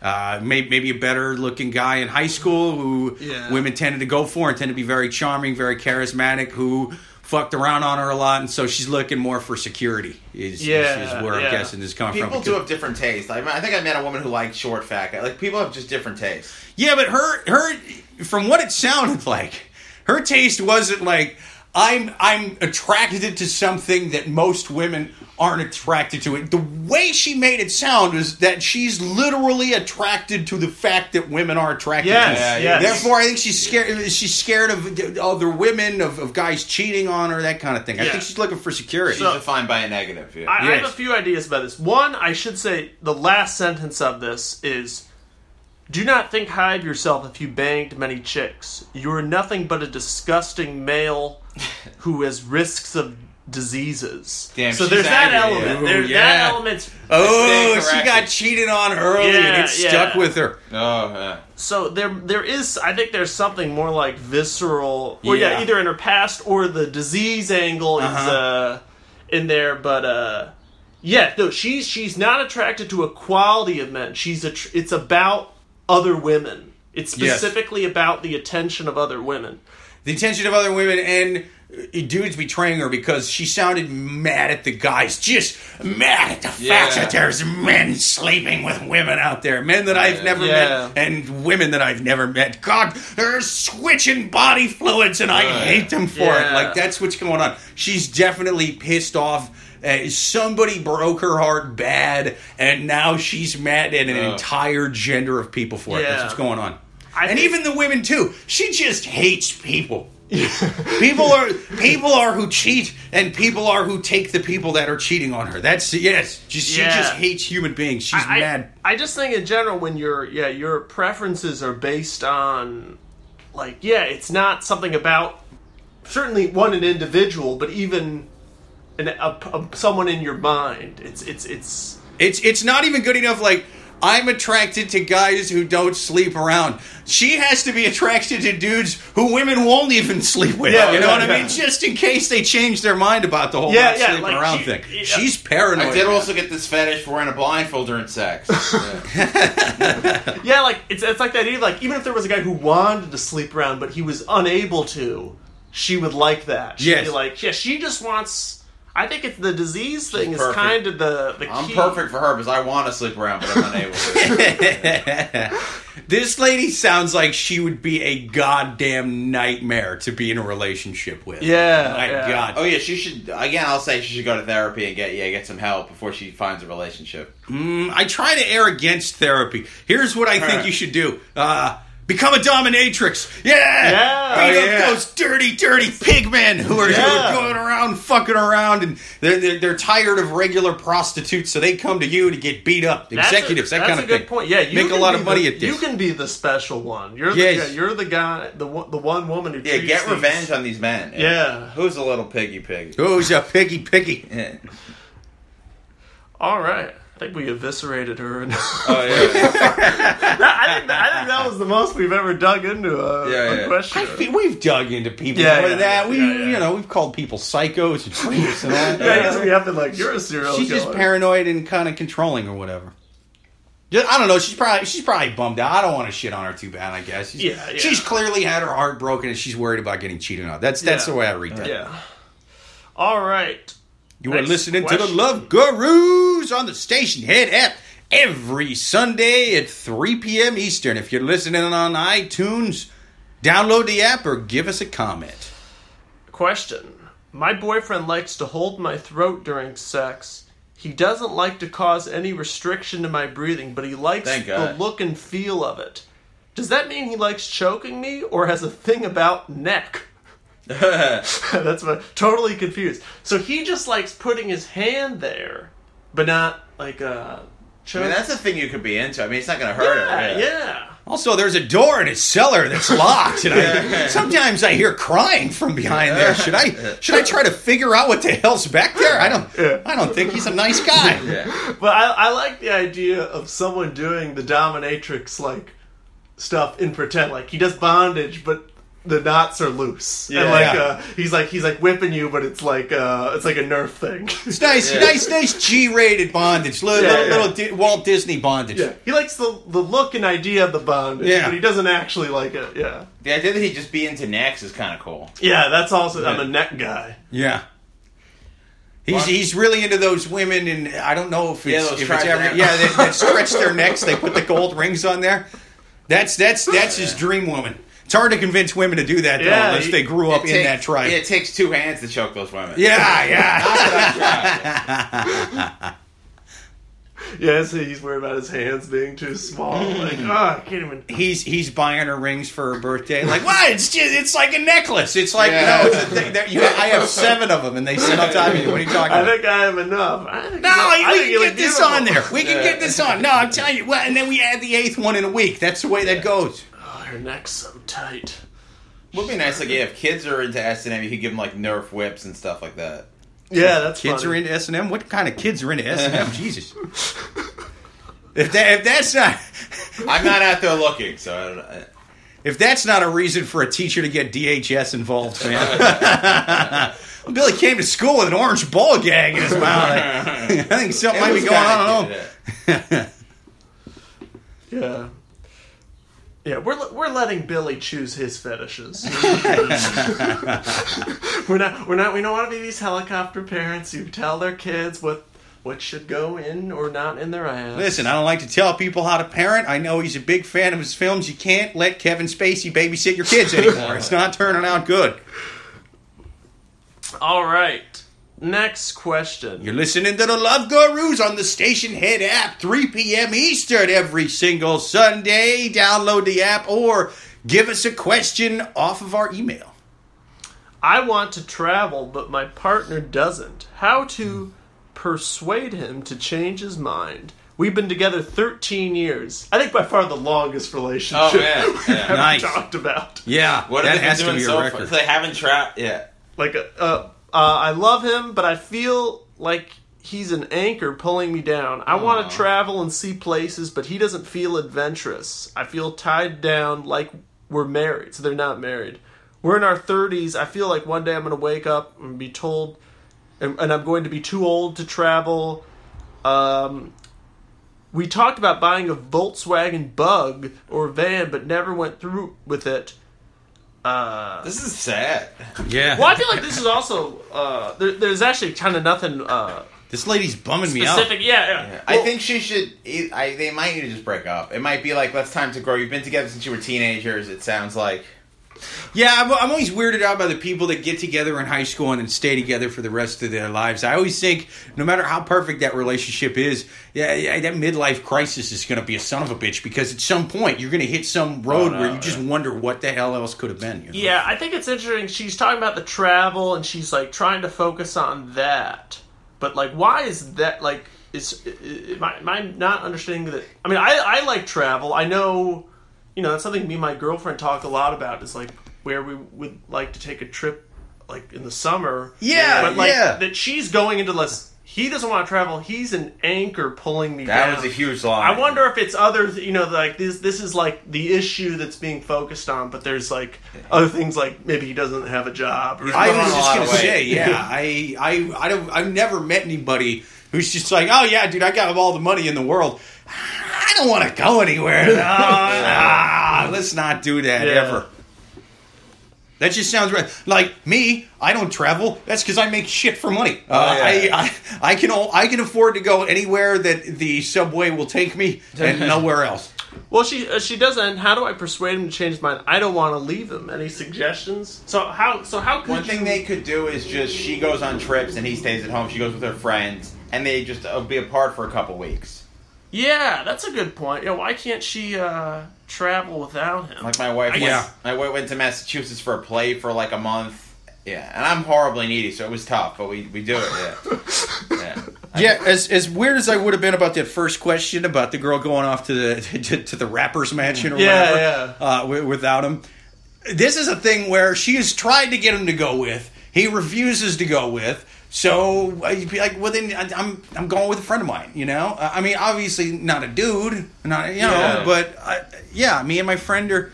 Uh, maybe, maybe a better looking guy in high school who Yeah. women tended to go for and tended to be very charming, very charismatic, who fucked around on her a lot, and so she's looking more for security. Is, is- Yeah, is, where yeah. I'm guessing this coming from. People do have different tastes. I, mean, I think I met a woman who liked short, fat guy. Like people have just different tastes. Yeah, but her her from what it sounded like, her taste wasn't like I'm I'm attracted to something that most women aren't attracted to. It the way she made it sound is that she's literally attracted to the fact that women are attracted Yes, to her. yes. Therefore, I think she's scared. She's scared of other women, of, of guys cheating on her, that kind of thing. I Yeah. think she's looking for security. She's defined by a negative. Yeah. I, I have a few ideas about this. One, I should say the last sentence of this is Do not think high of yourself if you banged many chicks. You are nothing but a disgusting male <laughs> who has risks of diseases. Damn, so there's that angry, element. yeah. There, Ooh, yeah. That element's oh, she got cheated on early, Yeah, and it stuck yeah. with her. oh, yeah. so there there is I think there's something more like visceral or yeah, Yeah. either in her past or the disease angle is Uh-huh. uh in there but uh yeah no she's she's not attracted to a quality of men she's a tr- it's about other women it's Yes. specifically about the attention of other women the attention of other women and dudes betraying her because she sounded mad at the guys, just mad at the fact Yeah. that there's men sleeping with women out there, men that I've never Yeah. met and women that I've never met. God, they're switching body fluids and I hate them for it. Like that's what's going on. She's definitely pissed off. Uh, somebody broke her heart bad, and now she's mad at an Ugh. entire gender of people for it. That's what's going on. I and think- even the women too. She just hates people. <laughs> people are people are who cheat, and people are who take the people that are cheating on her. That's yes. Just, She Yeah. just hates human beings. She's I, mad. I just think in general when your yeah your preferences are based on like yeah it's not something about certainly one an individual but even an, a, a- someone in your mind it's it's it's It's it's not even good enough. Like I'm attracted to guys who don't sleep around. She has to be attracted to dudes who women won't even sleep with. Yeah, you know yeah, what I mean? Just in case they change their mind about the whole Yeah, not yeah, sleeping like around she- thing. yeah. She's paranoid. I did man. also get this fetish for wearing a blindfold during sex. Yeah. <laughs> yeah like it's it's like that idea like even if there was a guy who wanted to sleep around but he was unable to she would like that she'd Yes. be like yeah she just wants I think it's the disease thing is perfect. kind of the the I'm key. perfect for her because I want to sleep around, but I'm unable to. <laughs> This lady sounds like she would be a goddamn nightmare to be in a relationship with. Yeah, My yeah. God. Oh yeah, she should. Again, I'll say she should go to therapy and get yeah get some help before she finds a relationship. Mm, I try to err against therapy. Here's what I think you should do. Uh, become a dominatrix. Yeah. Yeah. Beat Oh, up yeah. those dirty, dirty pig men who are, who are going around fucking around and they're, they're, they're tired of regular prostitutes, so they come to you to get beat up. That's a- Executives, that that's kind a of good thing. point. Yeah, you Make a lot of money the, at this. You can be the special one. You're the Yes. guy, you're the guy, the one, the one woman who Yeah, treats get these- revenge on these men. Yeah. who's a little piggy pig? Who's a piggy piggy? Yeah. All right, I think we eviscerated her. And Oh yeah. <laughs> I think that, I think that was the most we've ever dug into a, Yeah, a yeah. question. I feel, we've dug into people Yeah, more yeah, than that. We, yeah, yeah. you know, we've called people psychos and freaks and all. <laughs> yeah, I guess we have been like, you're a serial She's killer. just paranoid and kind of controlling or whatever. Just, I don't know. She's probably she's probably bummed out. I don't want to shit on her too bad. I guess. She's, Yeah, yeah. She's clearly had her heart broken, and she's worried about getting cheated on. That's that's Yeah. the way I read that. Yeah. All right. You are listening to the. Love Gurus on the Stationhead app every Sunday at 3 p.m. Eastern. If you're listening on iTunes, download the app or give us a comment. Question. My boyfriend likes to hold my throat during sex. He doesn't like to cause any restriction to my breathing, but he likes the look and feel of it. Does that mean he likes choking me or has a thing about neck? <laughs> That's what totally confused. So he just likes putting his hand there, but not like uh I mean, that's a thing you could be into. I mean, it's not going to hurt yeah, her. yeah. Also, there's a door in his cellar that's locked, and I, <laughs> sometimes I hear crying from behind there. Should I <laughs> should I try to figure out what the hell's back there? I don't Yeah. I don't think he's a nice guy. Yeah. But I, I like the idea of someone doing the dominatrix like stuff in pretend. Like he does bondage, but the knots are loose. and like Yeah. uh, he's like he's like whipping you, but it's like uh, it's like a Nerf thing. It's nice, <laughs> Yeah. nice, nice G-rated bondage, little, Yeah, little, yeah. little Di- Walt Disney bondage. yeah, he likes the the look and idea of the bondage, Yeah. but he doesn't actually like it. Yeah, The idea that he'd just be into necks is kind of cool. yeah. That's also I'm a neck guy. Yeah. He's, he's really into those women, and I don't know if it's, those if it's tribes ever, yeah, that, that stretch their <laughs> necks. They put the gold rings on there. That's that's that's his dream woman. It's hard to convince women to do that though, Yeah, unless he- they grew up in takes- that tribe. Yeah, it takes two hands to choke those women. Yeah, yeah. <laughs> <laughs> Yeah, so he's worried about his hands being too small. <laughs> Like, oh, I can't even. he's he's buying her rings for her birthday. Like what? It's just it's like a necklace. It's like Yeah. no, it's a thing. That you, I have seven of them, and they sit on top of you. What are you talking about? I about? think I have enough. I think No, I we think can you get this beautiful. on there. We can Yeah. get this on. No, I'm telling you. Well, and then we add the eighth one in a week. That's the way that goes. Her neck's so tight. Would be nice, like yeah, if kids are into S and M, you could give them like Nerf whips and stuff like that. Yeah, that's Kids funny. are into S and M. What kind of kids are into S and M? <laughs> Jesus. If that if that's not <laughs> I'm not out there looking, so I don't know. if that's not a reason for a teacher to get DHS involved, man. <laughs> Billy came to school with an orange ball gag in his mouth. I think something It might be going on. I don't know. yeah. Yeah. Yeah, we're we're letting Billy choose his fetishes. <laughs> <laughs> we're not we're not we don't want to be these helicopter parents who tell their kids what what should go in or not in their ass. Listen, I don't like to tell people how to parent. I know he's a big fan of his films. You can't let Kevin Spacey babysit your kids anymore. It's not turning out good. All right. Next question. You're listening to the Love Gurus on the Stationhead app, 3 p.m. Eastern every single Sunday. Download the app or give us a question off of our email. I want to travel, but my partner doesn't. How to persuade him to change his mind? We've been together 13 years. I think by far the longest relationship Oh man, <laughs> we've yeah. ever Nice. talked about. Yeah, What that have they has been to doing be a so far? record. They haven't tried. Yeah. Like, uh, uh, I love him, but I feel like he's an anchor pulling me down. I want to travel and see places, but he doesn't feel adventurous. I feel tied down like we're married, so they're not married. We're in our 30s. I feel like one day I'm going to wake up and be told, and, and I'm going to be too old to travel. Um, we talked about buying a Volkswagen Bug or van, but never went through with it. Uh, This is sad. Yeah. well, I feel like this is also uh, there, there's actually kind of nothing uh, This lady's bumming me out. specific. Yeah, yeah. Yeah. I think she should. I, they might need to just break up. It might be like, let's time to grow. You've been together since you were teenagers. It sounds like. Yeah, I'm, I'm always weirded out by the people that get together in high school and then stay together for the rest of their lives. I always think, no matter how perfect that relationship is, yeah, yeah that midlife crisis is going to be a son of a bitch because at some point you're going to hit some oh, road Oh, no, where you just wonder what the hell else could have been. you know? Yeah, I think it's interesting. She's talking about the travel, and she's like trying to focus on that. But like, why is that? Like, is am I, am I not understanding that? I mean, I I like travel. I know, you know, that's something me and my girlfriend talk a lot about. Is like where we would like to take a trip, like in the summer. Yeah, but like yeah. that she's going into less. He doesn't want to travel. He's an anchor pulling me That down. was a huge line. I wonder if it's other, you know, like this. This is like the issue that's being focused on, but there's like other things, like maybe he doesn't have a job. Or I was just gonna say, yeah, I, I, I don't, I've never met anybody who's just like, oh yeah, dude, I got all the money in the world. I don't want to go anywhere. <laughs> No, let's not do that Yeah. ever. That just sounds right. Like me, I don't travel. That's because I make shit for money. Uh, Oh, yeah. I, I, I can, all, I can afford to go anywhere that the subway will take me, and <laughs> nowhere else. Well, she uh, she doesn't. How do I persuade him to change his mind? I don't want to leave him. Any suggestions? So how? So how could One thing you- they could do is just she goes on trips and he stays at home. She goes with her friends, and they just uh, be apart for a couple weeks. Yeah, that's a good point. Yeah, why can't she uh, travel without him? Like my wife, went, Yeah. my wife went to Massachusetts for a play for like a month. Yeah, and I'm horribly needy, so it was tough, but we, we do it. Yeah, <laughs> yeah. Yeah, as as weird as I would have been about that first question about the girl going off to the <laughs> to, to the rappers mansion or Yeah, whatever, yeah. Uh, wi- without him. This is a thing where she has tried to get him to go with. He refuses to go with. So I'd be like, well, then I'm I'm going with a friend of mine. You know, Uh, I mean, obviously not a dude, not you know, Yeah. but I, yeah, me and my friend are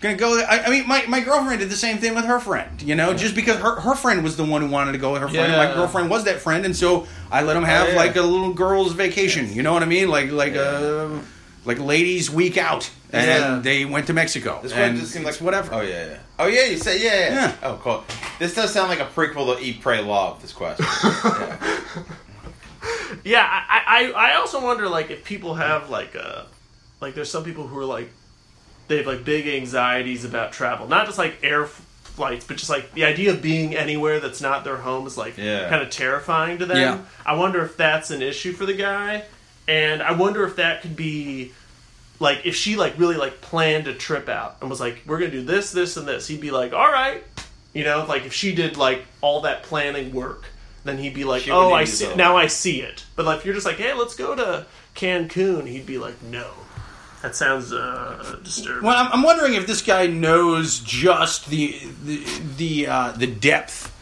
gonna go. I, I mean, my, my girlfriend did the same thing with her friend. You know, just because her her friend was the one who wanted to go with her friend. Yeah. My girlfriend was that friend, and so I let them have yeah. like a little girl's vacation. You know what I mean? Like like a like ladies' week out, and Yeah. they went to Mexico. This and one just seemed like whatever. Oh yeah, yeah. Oh yeah, you said yeah, yeah. Yeah. Oh cool. This does sound like a prequel to Eat, Pray, Love. This question. <laughs> yeah. Yeah, I, I I also wonder like if people have like uh like there's some people who are like they have like big anxieties about travel, not just like air flights, but just like the idea of being anywhere that's not their home is like Yeah. kind of terrifying to them. Yeah. I wonder if that's an issue for the guy, and I wonder if that could be like if she like really like planned a trip out and was like we're gonna do this this and this he'd be like all right you know like if she did like all that planning work then he'd be like She oh wouldn't i use see those. now i see it but like if you're just like hey let's go to cancun he'd be like no that sounds uh disturbing Well, I'm, I'm wondering if this guy knows just the the the, uh, the depth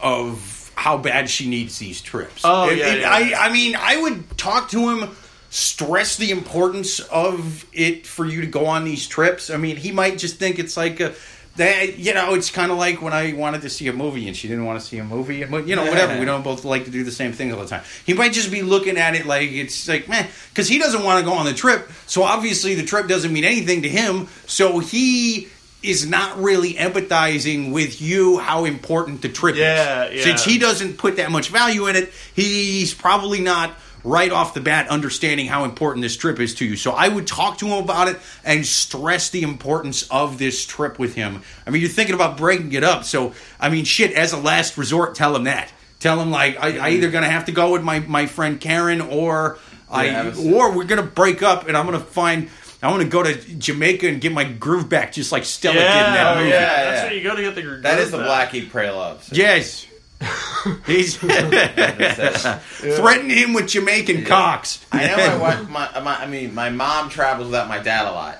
of how bad she needs these trips. Oh, It- yeah, it- yeah. I I mean, I would talk to him, stress the importance of it for you to go on these trips. I mean, he might just think it's like a. That you know, it's kind of like when I wanted to see a movie and she didn't want to see a movie, but you know, whatever. We don't both like to do the same thing all the time. He might just be looking at it like it's like, man, because he doesn't want to go on the trip. So obviously, the trip doesn't mean anything to him. So he is not really empathizing with you how important the trip Yeah, is. yeah. Since he doesn't put that much value in it, he's probably not right off the bat understanding how important this trip is to you. So I would talk to him about it and stress the importance of this trip with him. I mean, you're thinking about breaking it up. So, I mean, shit, as a last resort, tell him that. Tell him, like, I, I either going to have to go with my, my friend Karen or I, Yeah, or we're going to break up and I'm going to find. I want to go to Jamaica and get my groove back, just like Stella did in that yeah, movie. yeah, that's yeah. where you go to get the groove. That is the Black Eat, Pray, Love. So Yes. <laughs> He's <laughs> threatening him with Jamaican cocks. I know my wife. <laughs> My, my, I mean, my mom travels without my dad a lot.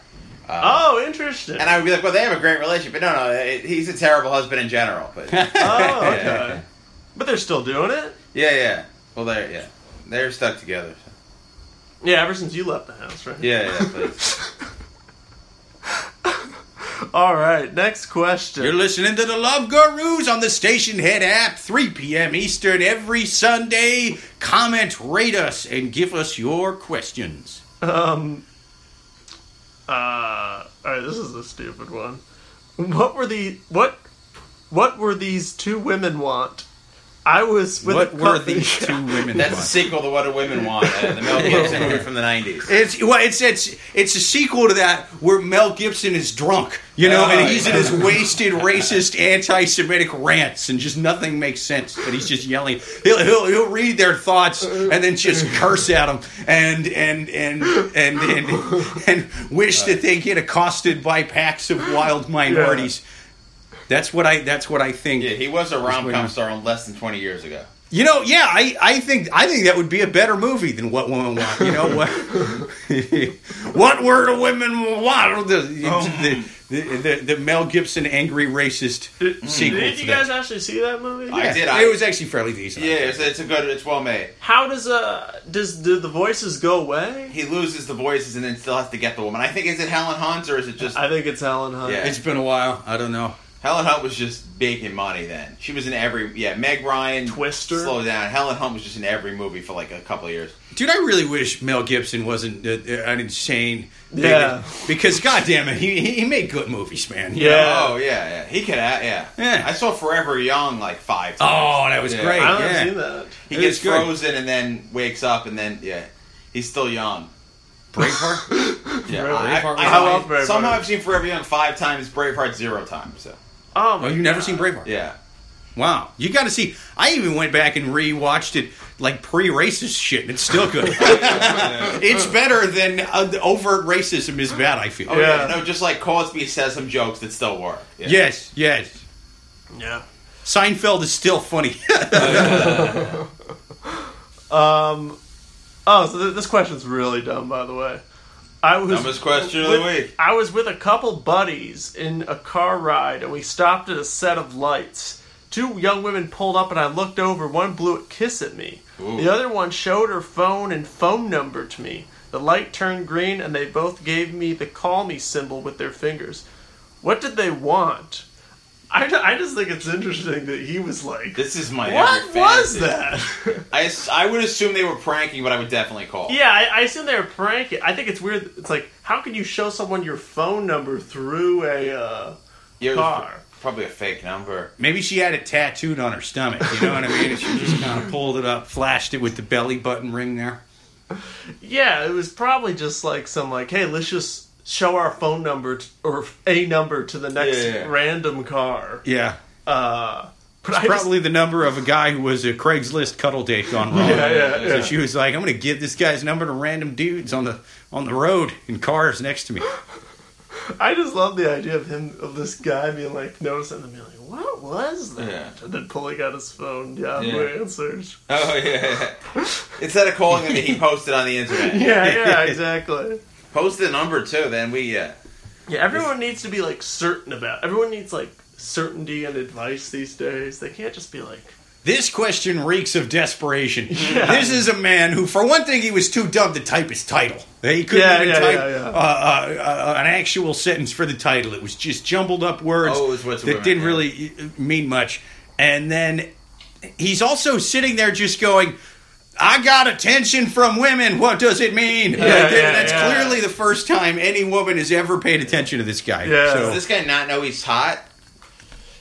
Uh, oh interesting And I would be like, well, they have a great relationship, but no, no, it, he's a terrible husband in general. But oh okay Yeah. but they're still doing it Yeah, yeah. Well, they're yeah, they're stuck together. So. yeah ever since you left the house right Yeah, yeah. <laughs> All right next question You're listening to the Love Gurus on the Stationhead app, 3 p.m. Eastern every Sunday. Comment, rate us, and give us your questions. Um. Uh. All right. This is a stupid one. What were the what? What were these two women want? I was with what were these two <laughs> women? That's a sequel to What Do Women Want, uh, the Mel Gibson movie from the '90s. It's well, it's it's it's a sequel to that where Mel Gibson is drunk, you know, Oh, and he's in his wasted, racist, anti-Semitic rants, and just nothing makes sense. But he's just yelling. He'll he'll, he'll read their thoughts and then just curse at them, and and and and and, and wish that they get accosted by packs of wild minorities. That's what I. That's what I think. Yeah, he was a rom going com on. star less than 20 years ago. You know, yeah, I, I think I think that would be a better movie than What Women Want. You know what? <laughs> what were the women want? The, the, the, the, the Mel Gibson angry racist sequel. Did to you that. guys actually see that movie? I did, I- it was actually fairly decent. Yeah, it's, it's a good. It's well made. How does uh does do the voices go away? He loses the voices and then still has to get the woman. I think is it Helen Hunt or is it just I think it's Helen Hunt. Yeah. It's been a while. I don't know. Helen Hunt was just big making money then. She was in every yeah. Meg Ryan, Twister. slow down. Helen Hunt was just in every movie for like a couple of years. Dude, I really wish Mel Gibson wasn't uh, an insane. Yeah. Because, goddamn it, he, he made good movies, man. you Yeah. know? Oh yeah, yeah. He could act. Yeah. Yeah. I saw Forever Young like five. times. Oh, that was Yeah. great. I haven't yeah. seen that. He It gets frozen and then wakes up and then yeah, he's still young. Braveheart? <laughs> Yeah, Really? I, I, Braveheart. I, I love Braveheart. Somehow I've seen Forever Young five times, Braveheart zero times. So Oh, Oh, you've never God. seen Braveheart? yeah, Wow, you got to see. I even went back and rewatched it like pre-racist shit, and it's still good. <laughs> it's better than uh, overt racism is bad. I feel. Oh yeah. Yeah. no, just like Cosby says some jokes that still work. Yeah. Yes, yes. Yeah. Seinfeld is still funny. <laughs> <laughs> Um. Oh, so th- this question's really dumb, by the way. I was Dumbest question of the with- week. I was with a couple buddies in a car ride, and we stopped at a set of lights. Two young women pulled up, and I looked over. One blew a kiss at me. Ooh. The other one showed her phone and phone number to me. The light turned green, and they both gave me the call me symbol with their fingers. What did they want? <laughs> I, I just think it's interesting that he was like, This is my "What every was fantasy." that?" <laughs> I, ass- I would assume they were pranking, but I would definitely call. Yeah, I, I assume they were pranking. I think it's weird. It's like, how can you show someone your phone number through a uh, Yeah, it was car? Probably a fake number. Maybe she had it tattooed on her stomach. You know what I mean? And she just kind of <laughs> pulled it up, flashed it with the belly button ring there. Yeah, it was probably just like some like, hey, let's just show our phone number t- or a number to the next Yeah, yeah, yeah. random car. Yeah. Uh, but I just- probably the number of a guy who was a Craigslist cuddle date gone wrong. Yeah, yeah, So yeah. she was like, "I'm going to give this guy's number to random dudes on the on the road in cars next to me." I just love the idea of him of this guy being like noticing and being like, what was that? Yeah. And then pulling out his phone, Yahoo Yeah. answers. Oh yeah. yeah. Instead of calling him, he <laughs> posted on the internet. Yeah, <laughs> yeah, exactly. Post the number too. Then we. Uh, Yeah, everyone needs to be like certain about. Everyone needs like certainty and advice these days. They can't just be like, This question reeks of desperation. <laughs> Yeah. This is a man who, for one thing, he was too dumb to type his title. He couldn't Yeah, even yeah, type yeah, yeah. Uh, uh, uh, an actual sentence for the title. It was just jumbled up words Oh, it was that women, didn't yeah. really uh, mean much. And then he's also sitting there just going, I got attention from women. What does it mean? Like, yeah, that's yeah. clearly the first time any woman has ever paid attention to this guy. Yeah. So- does this guy not know he's hot?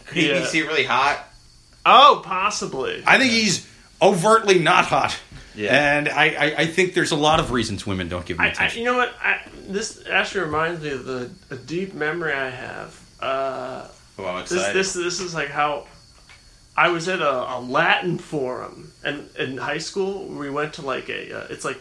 Could <laughs> he Yeah. be secretly hot? oh, possibly. I think he's overtly not hot. Yeah. And I, I, I think there's a lot of reasons women don't give him I, I, attention. you know what? I, this actually reminds me of the a deep memory I have. Uh, Oh, I'm this excited. this this is like how I was at a, a Latin forum, and in high school we went to like a. Uh, it's like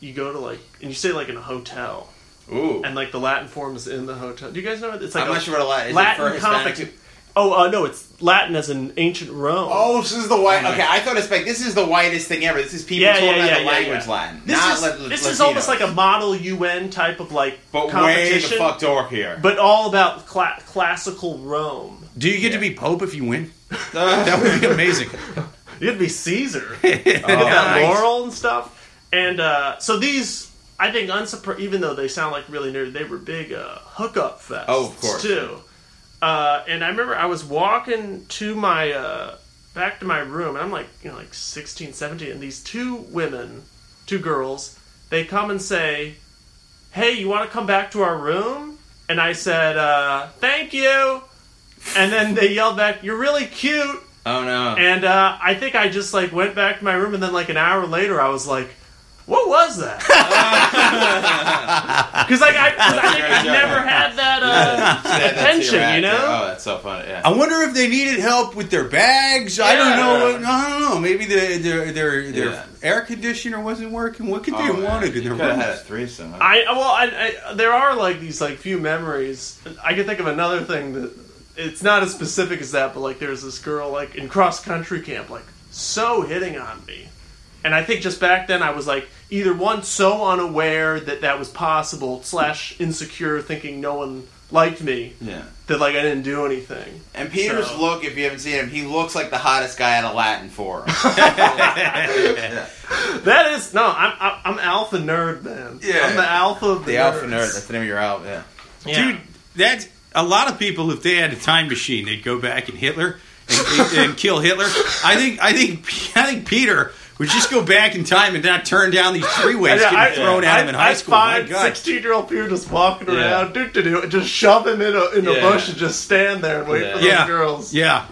you go to like and you stay like in a hotel, Ooh. and like the Latin forum is in the hotel. Do you guys know what it's like? I'm a not sure what a Latin is. Latin it for Hispanic? Oh uh, no, it's Latin as in ancient Rome. Oh, this is the white. Oh, Okay, I thought it's like this is the whitest thing ever. This is people Yeah, talking yeah, about yeah, the yeah, language yeah. Latin, This not is le- this Latino. is almost like a model UN type of like but way the competition, fuck dark here. but all about cla- classical Rome. Do you get to be Pope if you win? <laughs> That would be amazing. <laughs> You'd be Caesar. <laughs> Oh, Get that Nice. laurel and stuff. And uh, so these, I think, unsurpri- even though they sound like really nerdy, they were big uh, hookup fests. Oh, of course. too. Uh, and I remember I was walking to my uh, back to my room, and I'm like, you know, like 16, 17, and these two women, two girls, they come and say, "Hey, you want to come back to our room?" And I said, uh, "Thank you." And then they yelled back, "You're really cute." oh no. And uh, I think I just like went back to my room, and then like an hour later, I was like, "What was that?" <laughs> Because like I, 'cause I think I never had that uh, Said that to your attention, you actor. know. Oh, that's so funny. Yeah. I wonder if they needed help with their bags. I don't Yeah. know. I don't know. Maybe the, their their their Yeah. air conditioner wasn't working. What could Oh, they man. wanted in their could have had a rooms? threesome. huh? I well, I, I, there are like these like few memories. I can think of another thing that it's not as specific as that, but like there's this girl like in cross country camp, like so hitting on me, and I think just back then I was like either one so unaware that that was possible slash insecure, thinking no one liked me Yeah. that like I didn't do anything. And Peter's So- look, if you haven't seen him, he looks like the hottest guy at a Latin forum. That is no, I'm I'm, I'm alpha nerd man. Yeah. I'm the alpha of the, the Alpha. Nerd. That's the name of your album. Yeah. Yeah. Dude, that's a lot of people. If they had a time machine, they'd go back and Hitler and, and kill Hitler. I think I think I think Peter would just go back in time and not turn down these freeways Yeah, getting thrown at him in high school. My find God. sixteen-year-old Peter just walking Yeah. around, do do do, and just shove him in a in a bush and just stand there and wait Yeah. for those Yeah. girls, Yeah.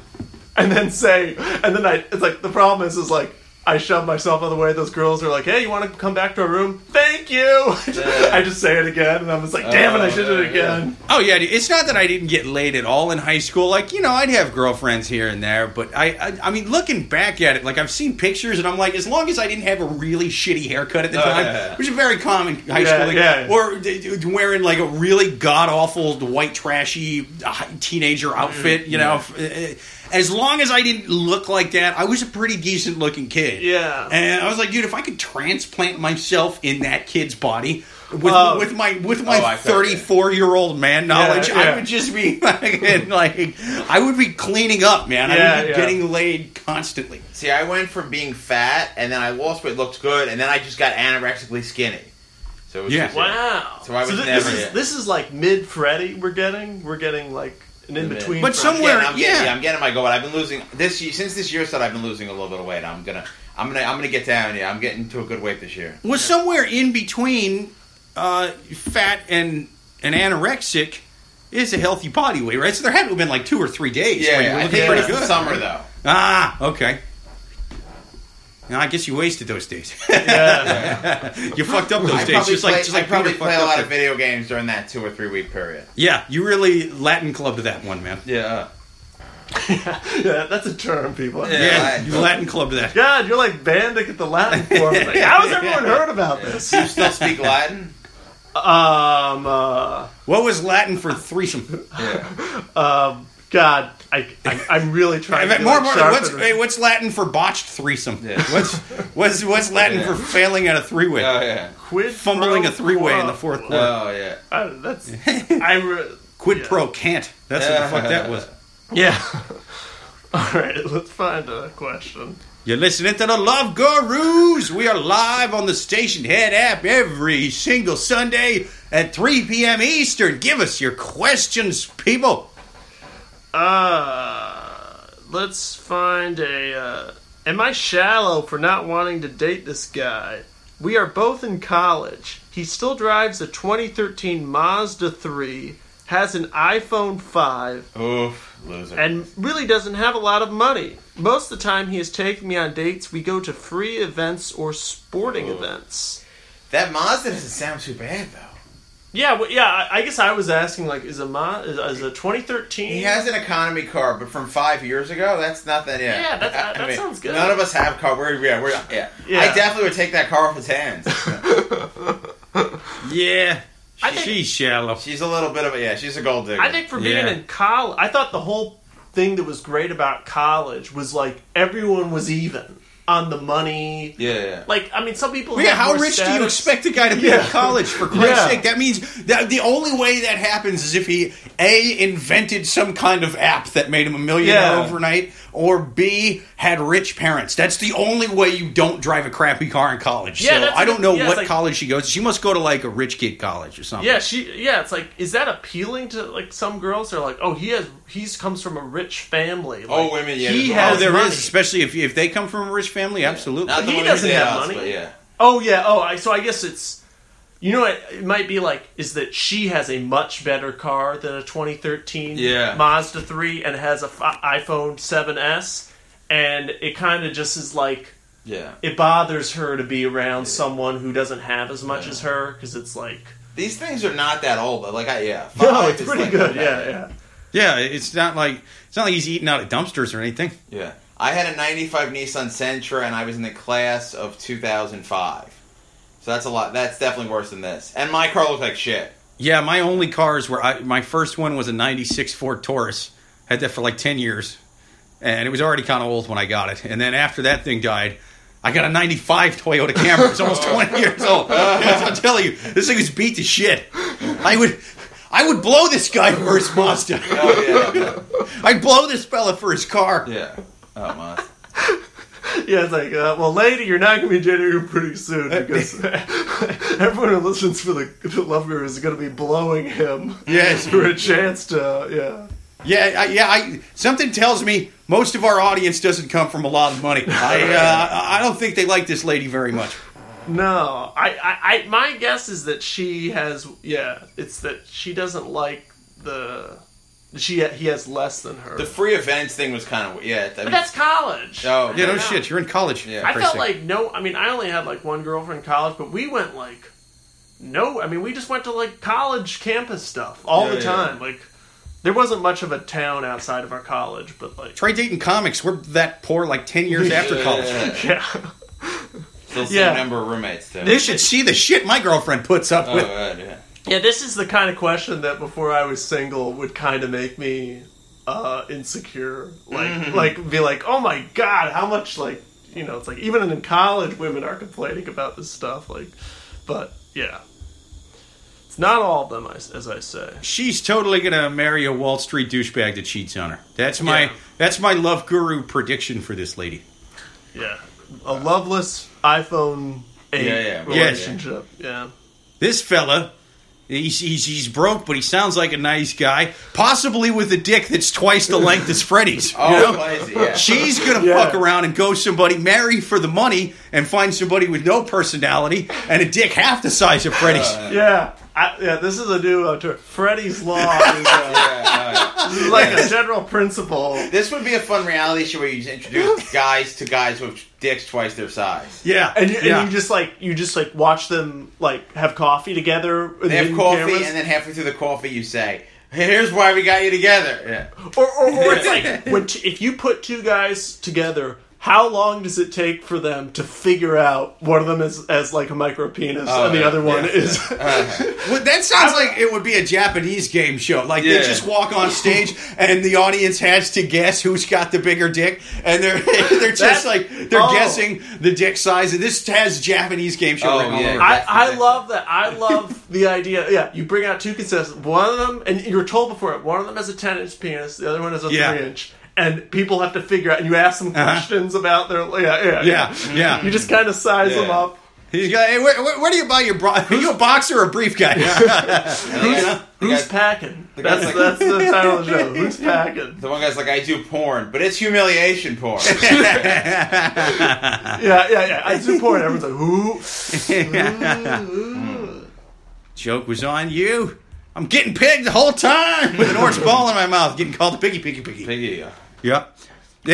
and then say, and then I, it's like the problem is, is like I shove myself out of the way. Those girls are like, "Hey, you want to come back to our room? Thank thank you. <laughs> I just say it again, and I'm just like, damn it, I should do it again. Oh yeah, dude. it's not that I didn't get laid at all in high school. Like you know, I'd have girlfriends here and there, but I, I, I mean, looking back at it, like I've seen pictures, and I'm like, as long as I didn't have a really shitty haircut at the Oh, time, yeah, which is very common in high Yeah, school, like, yeah. or d- d- wearing like a really god awful white trashy uh, teenager outfit, you know. f- uh, As long as I didn't look like that, I was a pretty decent looking kid. Yeah. and I was like, dude, if I could transplant myself in that kid's body. With, Oh. with my with my Oh, I felt it. 34 year old man knowledge, Yeah, I would just be <laughs> fucking like, I would be cleaning up, man. I Yeah, would be yeah. getting laid constantly. See, I went from being fat, and then I lost weight, looked good, and then I just got anorexically skinny. So it was Yeah. just, Wow. So I was thi- never- this, is, this is like mid Freddy. We're getting. We're getting like an in between. But I'm somewhere- getting, I'm getting, yeah. I'm getting my goal. I've been losing this year, since this year started. I've been losing a little bit of weight. I'm gonna, I'm gonna, I'm gonna get down. Yeah, I'm getting to a good weight this year. Was somewhere in between uh, fat and and anorexic is a healthy body weight, right? So there had to have been like two or three days Yeah, where you yeah, I looking think it pretty was good. the summer though. Ah, okay. Now, I guess you wasted those days. <laughs> Yeah. you fucked up those I days, probably just play, like just like probably Peter play a lot of there. video games during that two or three week period. Yeah, you really Latin clubbed that one, man. Yeah. <laughs> yeah, that's a term, people. Yeah. Yeah, Latin you club. Latin clubbed that. God, you're like Bandyk at the Latin <laughs> form. Like, how has everyone heard about this? You still speak Latin? Um, uh, What was Latin for threesome? Yeah. um, God, I, I, I'm really trying to be, more, like, more, what's, hey, what's Latin for botched threesome? Yeah. <laughs> What's what's what's Latin Yeah. for failing at a three way? Oh yeah. quid Fumbling a three-way in the fourth oh, quarter. Oh yeah. I, that's <laughs> I re- Quid yeah. pro can't. That's what the fuck that was. <laughs> yeah. All right, let's find a question. You're listening to the Love Gurus. We are live on the Stationhead app every single Sunday at 3 p.m. Eastern. Give us your questions, people. Uh, let's find a. Uh, am I shallow for not wanting to date this guy? We are both in college. He still drives a 2013 Mazda 3, has an iPhone 5, Oof, loser. and really doesn't have a lot of money. Most of the time, he is taking me on dates. We go to free events or sporting Ooh. events. that Mazda doesn't sound too bad though. Yeah, well, yeah. I I guess I was asking like, is a Ma- is, is a 2013? He has an economy car, but from five years ago, that's nothing. Yeah, Yeah, that- I- I that sounds good. None of us have car. We're, yeah, we're, yeah. Yeah. I definitely would take that car off his hands. <laughs> Yeah. I think- She's shallow. she's a little bit of a yeah. She's a gold digger. I think for being Yeah. in college, I thought the whole thing that was great about college was like everyone was even on the money. Yeah, yeah. Like, I mean, some people. Well, yeah, how more rich do you expect a guy to be Yeah. in college? For Christ's Yeah. sake, that means that the only way that happens is if he a invented some kind of app that made him a millionaire Yeah. overnight, or b had rich parents. That's the only way you don't drive a crappy car in college. Yeah, so I don't know yeah, what like- college she goes. to. She must go to like a rich kid college or something. Yeah, she. Yeah, it's like, is that appealing to like some girls? They're like, oh, he has, he's comes from a rich family. Oh, like, Oh, women, yeah, he there's a lot. has Oh, there money. is, especially if if they come from a rich family. Absolutely. Not the he doesn't have us, money. but yeah. Oh yeah. Oh, I, so I guess it's. You know what? It might be like is that she has a much better car than a 2013 Yeah. Mazda 3 and has a f- iPhone 7s, and it kind of just is like Yeah. it bothers her to be around someone who doesn't have as much as her because it's like These things are not that old, but like I yeah. <laughs> no, it's is pretty like- good. Yeah, yeah. Yeah, it's not like it's not like he's eating out of dumpsters or anything. Yeah. I had a 95 Nissan Sentra and I was in the class of 2005. So that's a lot. That's definitely worse than this. And my car looked like shit. Yeah, my only cars were I, my first one was a '96 Ford Taurus. Had that for like ten years, and it was already kind of old when I got it. And then after that thing died, I got a '95 Toyota Camry. It's almost 20 <laughs> years old. I'm telling you, this thing was beat to shit. I would. I would blow this guy for his Mazda. Oh yeah. <laughs> I'd blow this fella for his car. yeah. Oh my. <laughs> Yeah, it's like, uh, well, lady, you're not going to be dating pretty soon because <laughs> <laughs> everyone who listens for the, the Love Guru is going to be blowing him. Yes. for a chance to, yeah. Yeah, I, yeah. I, something tells me most of our audience doesn't come from a lot of money. I, uh, I don't think they like this lady very much. No, I, I, I, my guess is that she has, yeah, it's that she doesn't like the, she, he has less than her. The free events thing was kind of yeah. I but that's college. oh Yeah, no Yeah. shit. You're in college. Yeah. I felt sake. like no. I mean, I only had like one girlfriend in college, but we went like no, I mean we just went to like college campus stuff all Yeah, the yeah. time. Like there wasn't much of a town outside of our college, but like Try dating comics. We're that poor like 10 years after college. Yeah. <laughs> yeah. Still same Yeah. number of roommates too. They should see the shit my girlfriend puts up oh, with. God, yeah. Yeah, this is the kind of question that before I was single would kind of make me uh, insecure. Like, Mm-hmm. like be like, oh my god, how much like you know? It's like even in college, women are complaining about this stuff. Like, but yeah, it's not all of them, as as I say. She's totally gonna marry a Wall Street douchebag that cheats on her. That's my Yeah. that's my love guru prediction for this lady. Yeah, a loveless iPhone eight Yeah, yeah. relationship. Yeah. This fella, he's, he's he's broke, but he sounds like a nice guy. Possibly with a dick that's twice the length as Freddy's. you Oh, know? crazy, yeah. She's gonna Yeah. fuck around and go somebody, marry for the money, and find somebody with no personality and a dick half the size of Freddy's. Yeah. I, yeah, this is a new uh, term. Freddy's Law is, uh, <laughs> Yeah, this is like a general principle. this would be a fun reality show where you just introduce <laughs> guys to guys with dicks twice their size. yeah, And you, yeah. and you just like you just like watch them like have coffee together. They have coffee, cameras. and then halfway through the coffee, you say, "Here's why we got you together." Yeah. or, or, or it's like when t- if you put two guys together, how long does it take for them to figure out one of them is as like a micro penis Oh, and the uh, other one yeah. is? <laughs> Uh-huh. Well, that sounds like it would be a Japanese game show. Like they just walk on stage <laughs> and the audience has to guess who's got the bigger dick, and they're <laughs> they're just That- like they're oh. guessing the dick size. And this has Japanese game show. Oh, yeah. I, I love that. I love the idea. Yeah, you bring out two contestants. One of them, and you were told before it. One of them has a ten inch penis. The other one has a Yeah. three inch. And people have to figure out. And you ask them Uh-huh. questions about their. Yeah, yeah, Yeah, yeah. You just kind of size them up. He's got, hey, where, where, where do you buy your bro? <laughs> Are you a boxer or a brief <laughs> guy? The Who's guy's- guy's packing? That's like- that's the <laughs> title of the show. Who's packing? the one guy's like, "I do porn, but it's humiliation porn." Yeah, yeah, yeah. I do porn. Everyone's like, who? Joke was on you. I'm getting pegged the whole time with an orange ball in my mouth, getting called a piggy, piggy, piggy. Piggy. Yeah. Yeah,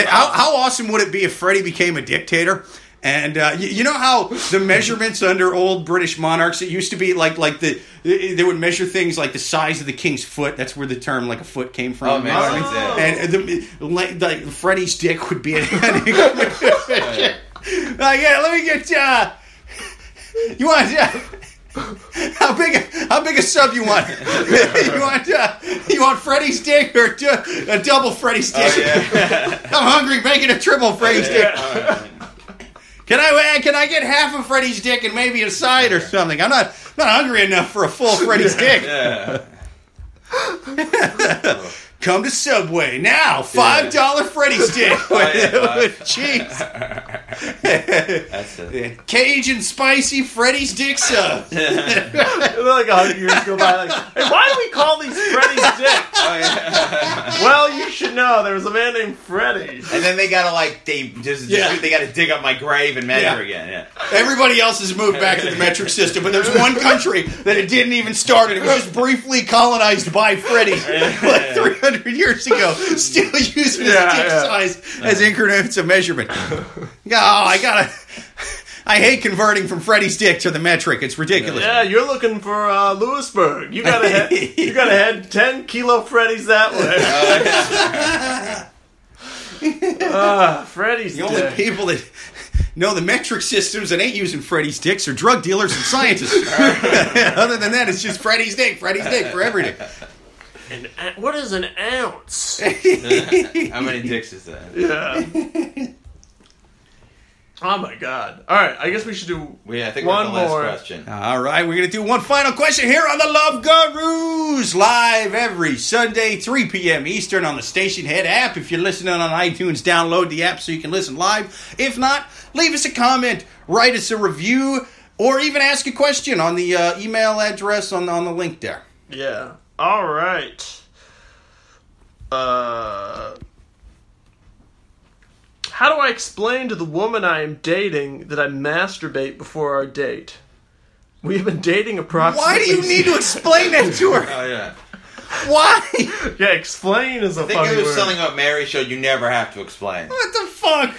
How, how awesome would it be if Freddy became a dictator? And uh, you, you know how the measurements under old British monarchs it used to be like like the they would measure things like the size of the king's foot. That's where the term like a foot came from. Oh, you makes know what I mean? sense, yeah. And the, like, like Freddy's dick would be an <laughs> like, yeah, let me get uh, <laughs> you want uh, how big a, how big a sub you want? <laughs> you want uh, you want Freddy's dick or a double Freddy's dick? Oh, yeah. <laughs> I'm hungry. Make it a triple Freddy's dick. Can I uh, can I get half of Freddy's dick and maybe a side or something? I'm not not hungry enough for a full Freddy's dick. <laughs> Come to Subway now. Five dollar Freddy's dick with, yeah, with cheese. That's it. Cajun spicy Freddy's dick sub. And then, like a hundred years go by, like, hey, why do we call these Freddy's dick? Oh, yeah. <laughs> Well, you should know there was a man named Freddy. And then they gotta like they just Yeah. they gotta dig up my grave and measure Yeah. again. Yeah. Everybody else has moved back to the metric system, but there's one country that it didn't even start, and it was just briefly colonized by Freddy <laughs> like 300 years ago, still using his Yeah, dick yeah. size as increments of measurement. <laughs> Oh, I gotta. I hate converting from Freddy's dick to the metric. It's ridiculous. Yeah, you're looking for uh, Lewisburg. You gotta head. You gotta head ten kilo Freddy's that way. <laughs> <laughs> Ah, Freddy's The only people that know the metric systems that ain't using Freddy's dicks are drug dealers and scientists. Other than that, it's just Freddy's dick, Freddy's dick for every dick. An, what is an ounce? How many dicks is that? Yeah. Oh my god! All right, I guess we should do Well, yeah, I think one we're on the last question. All right, we're going to do one final question here on the Love Gurus, live every Sunday, 3 p.m. Eastern on the Stationhead app. If you're listening on iTunes, download the app so you can listen live. If not, leave us a comment, write us a review, or even ask a question on the uh, email address on, on the link there. Yeah. All right. Uh, how do I explain to the woman I am dating that I masturbate before our date? We have been dating approximately. Why do you need to explain that to her? Oh yeah. Why? Yeah, explain is a I think funny it was word. something about Mary showed you never have to explain. What the fuck?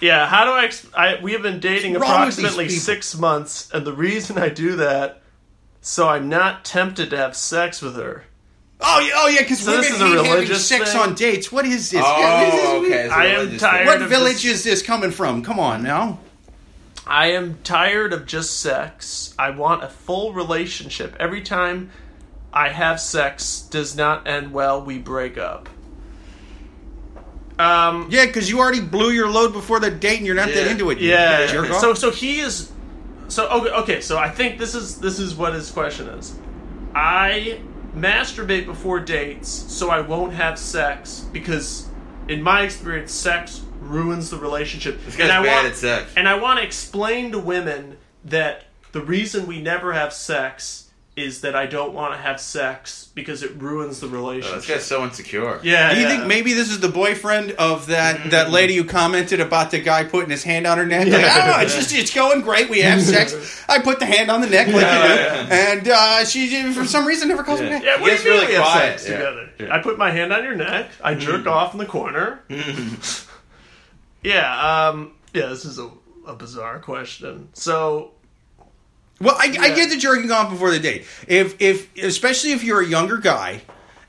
Yeah, how do I, ex- I? We have been dating What's wrong with these approximately people? six months, and the reason I do that so I'm not tempted to have sex with her. Oh, yeah, oh yeah, because So women this is a hate having religious sex thing? on dates. What is this? Oh, okay. it's a I am religious tired. What of village this- is this coming from? Come on now. I am tired of just sex. I want a full relationship. Every time I have sex does not end well, we break up. Um Yeah, because you already blew your load before the date, and you're not that into it. you yeah, jerk off. so so he is so okay, okay, so I think this is this is what his question is. I masturbate before dates so I won't have sex because in my experience sex ruins the relationship. This guy's I bad want, at sex. and I want to explain to women that the reason we never have sex is that I don't want to have sex because it ruins the Oh, relationship. this guy's so insecure. yeah. Do you yeah. think maybe this is the boyfriend of that that lady who commented about the guy putting his hand on her neck? Like, oh, it's just it's going great. We have sex. <laughs> I put the hand on the neck like you do, and uh, she for some reason never calls me Yeah. back. Yeah, He what do gets you mean really we have quiet, sex yeah. together? Yeah. I put my hand on your neck. I jerk off in the corner. <laughs> yeah, um, yeah. This is a, a bizarre question. So, Well, I, I get the jerking off before the date. If if especially if you're a younger guy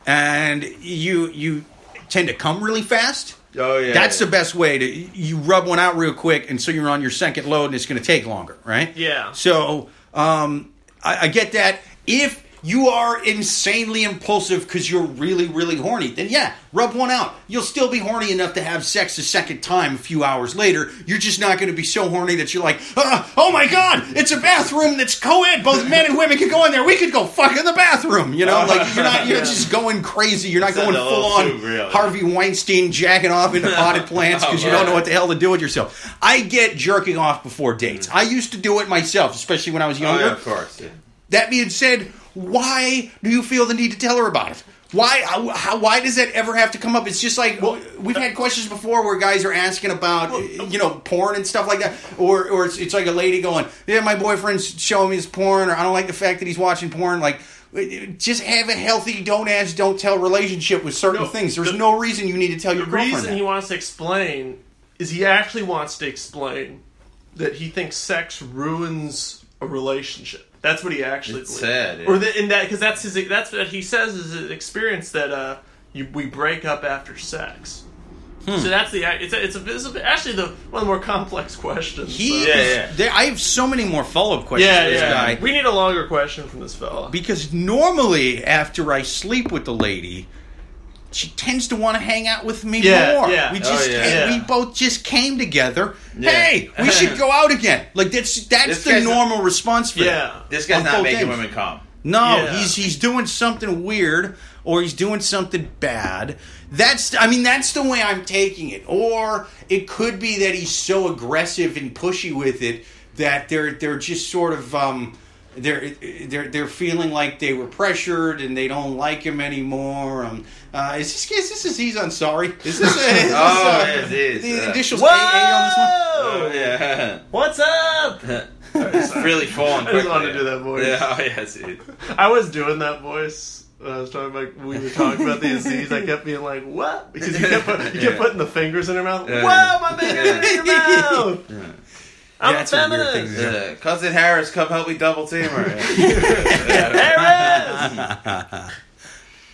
and you you tend to come really fast. Oh yeah. That's yeah. the best way to you rub one out real quick, and so you're on your second load, and it's going to take longer, right? Yeah. So um, I, I get that. If you are insanely impulsive because you're really, really horny, then yeah, rub one out. You'll still be horny enough to have sex a second time a few hours later. You're just not going to be so horny that you're like, ah, oh my god, it's a bathroom that's co-ed. Both men and women can go in there. We could go fuck in the bathroom. You know, like you're not, you're <laughs> just going crazy. You're not going full on. Harvey Weinstein jacking off into <laughs> potted plants because you don't know what the hell to do with yourself. I get jerking off before dates. I used to do it myself, especially when I was Oh, younger. yeah, of course. Yeah. That being said, why do you feel the need to tell her about it? Why? How, why does that ever have to come up? It's just like we've had questions before where guys are asking about you know porn and stuff like that, or or it's, it's like a lady going, "Yeah, my boyfriend's showing me his porn," or "I don't like the fact that he's watching porn." Like, just have a healthy, don't ask, don't tell relationship with certain No, things. There's the- no reason you need to tell your girlfriend. the reason that. he wants to explain is he actually wants to explain that he thinks sex ruins a relationship. That's what he actually It's believes. sad, yeah. Or the, in that because that's his that's what he says is an experience that uh you, we break up after sex. Hmm. So that's the it's a, it's, a, it's a, actually the one of the more complex questions. He, so- Yeah, yeah. there- I have so many more follow up questions yeah, for this yeah. guy. We need a longer question from this fella. Because normally, after I sleep with the lady, she tends to want to hang out with me Yeah, more. yeah. We Oh, just yeah. came, Yeah. we both just came together. Yeah. Hey, we <laughs> should go out again. Like that's that's This the guy's- normal response for Yeah. This guy's not making ends. women come. No, Yeah. he's he's doing something weird or he's doing something bad. That's I mean that's the way I'm taking it. Or it could be that he's so aggressive and pushy with it that they're they're just sort of um they're they're they're feeling like they were pressured and they don't like him anymore. Um, uh, is this is this Aziz Ansari? Is this, a, is this <laughs> Oh, uh, it is. the Uh, initials Whoa! AA on this one? Oh yeah. <laughs> What's up? <laughs> it's really falling. I just wanted to do that voice. Yeah, oh yes. It, I was doing that voice. When I was talking about we were talking about the Aziz. I kept being like, "What?" Because you kept, put, you kept Yeah. putting the fingers in her mouth. Yeah. Whoa, my fingers in your mouth. I'm Yeah, a that's a weird feminist. thing to uh, Cousin Harris, come help me double team her. Harris. <laughs>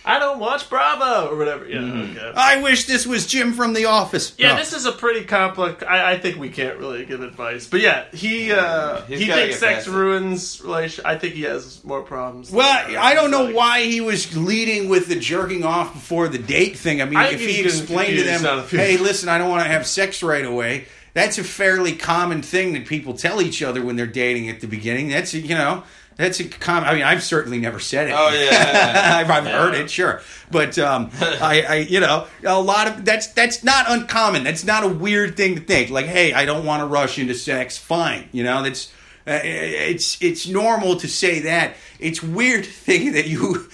I don't watch Bravo or whatever. Yeah, okay. I wish this was Jim from The Office. Yeah, No. this is a pretty complex. I, I think we can't really give advice, but yeah, he uh, he thinks sex ruins relation. I think he has more problems. than- Well, I don't know Like- why he was leading with the jerking off before the date thing. I mean, I if he explained to them, on a few- "Hey, listen, I don't want to have sex right away," that's a fairly common thing that people tell each other when they're dating at the beginning. That's a, you know, that's a common. I mean, I've certainly never said it. Oh, yeah. <laughs> I've, I've heard it, sure, but um, <laughs> I, I, you know, a lot of that's that's not uncommon. That's not a weird thing to think. Like, hey, I don't want to rush into sex. Fine, you know, that's. Uh, it's it's normal to say that. It's weird <laughs> to think that you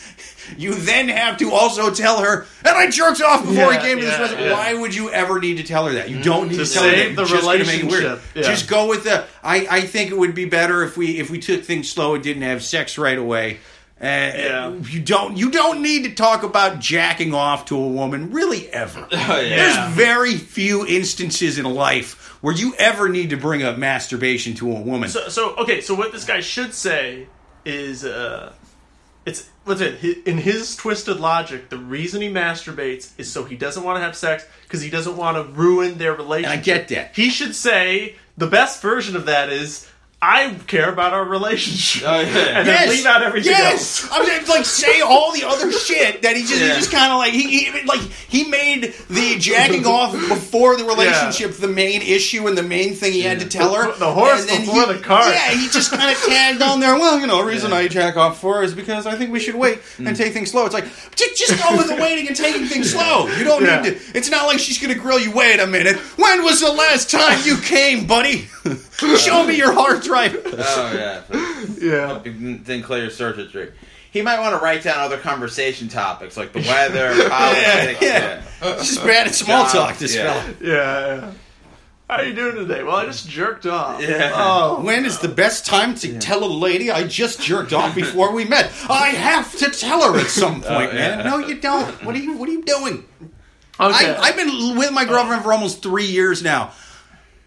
you then have to also tell her, and I jerked off before Yeah, I came to this yeah, restaurant. yeah. Why would you ever need to tell her that? You don't need To to, tell her save that. the Just gonna make it weird. relationship, yeah. Just go with the. I I think it would be better if we if we took things slow and didn't have sex right away. Uh, Yeah. You don't you don't need to talk about jacking off to a woman really ever. <laughs> Oh, yeah. There's very few instances in life where you ever need to bring up masturbation to a woman. So, so okay. So what this guy should say is uh, it's what's it hi- in his twisted logic. The reason he masturbates is so he doesn't want to have sex because he doesn't want to ruin their relationship. I get that. He should say the best version of that is. I care about our relationship, Oh, yeah. and then leave out everything yes. else. I mean, like say all the other shit that he just Yeah. he just kind of like he, he like he made the jacking <laughs> off before the relationship the main issue and the main thing he had to tell her. The- the horse And then before he- the cart. Yeah, he just kind of tagged on there. Well, you know, the reason I jack off for is because I think we should wait Mm. and take things slow. It's like just go with the waiting and taking things slow. You don't Yeah. need to. It's not like she's gonna grill you. Wait a minute. When was the last time you came, buddy? <laughs> <laughs> Show me your hard drive. Oh yeah. <laughs> Yeah, Then clear your circuitry. He might want to write down other conversation topics like the weather, <laughs> politics. yeah. yeah. He's just bad at small Job, talk. This yeah. fella. yeah, yeah. How are you doing today? Well, I just jerked off. Yeah. Oh, When is the best time to tell a lady I just jerked off before we met? I have to tell her at some oh, point, Oh, man. No, you don't. What are you? What are you doing? okay. I, I've been with my girlfriend for almost three years now.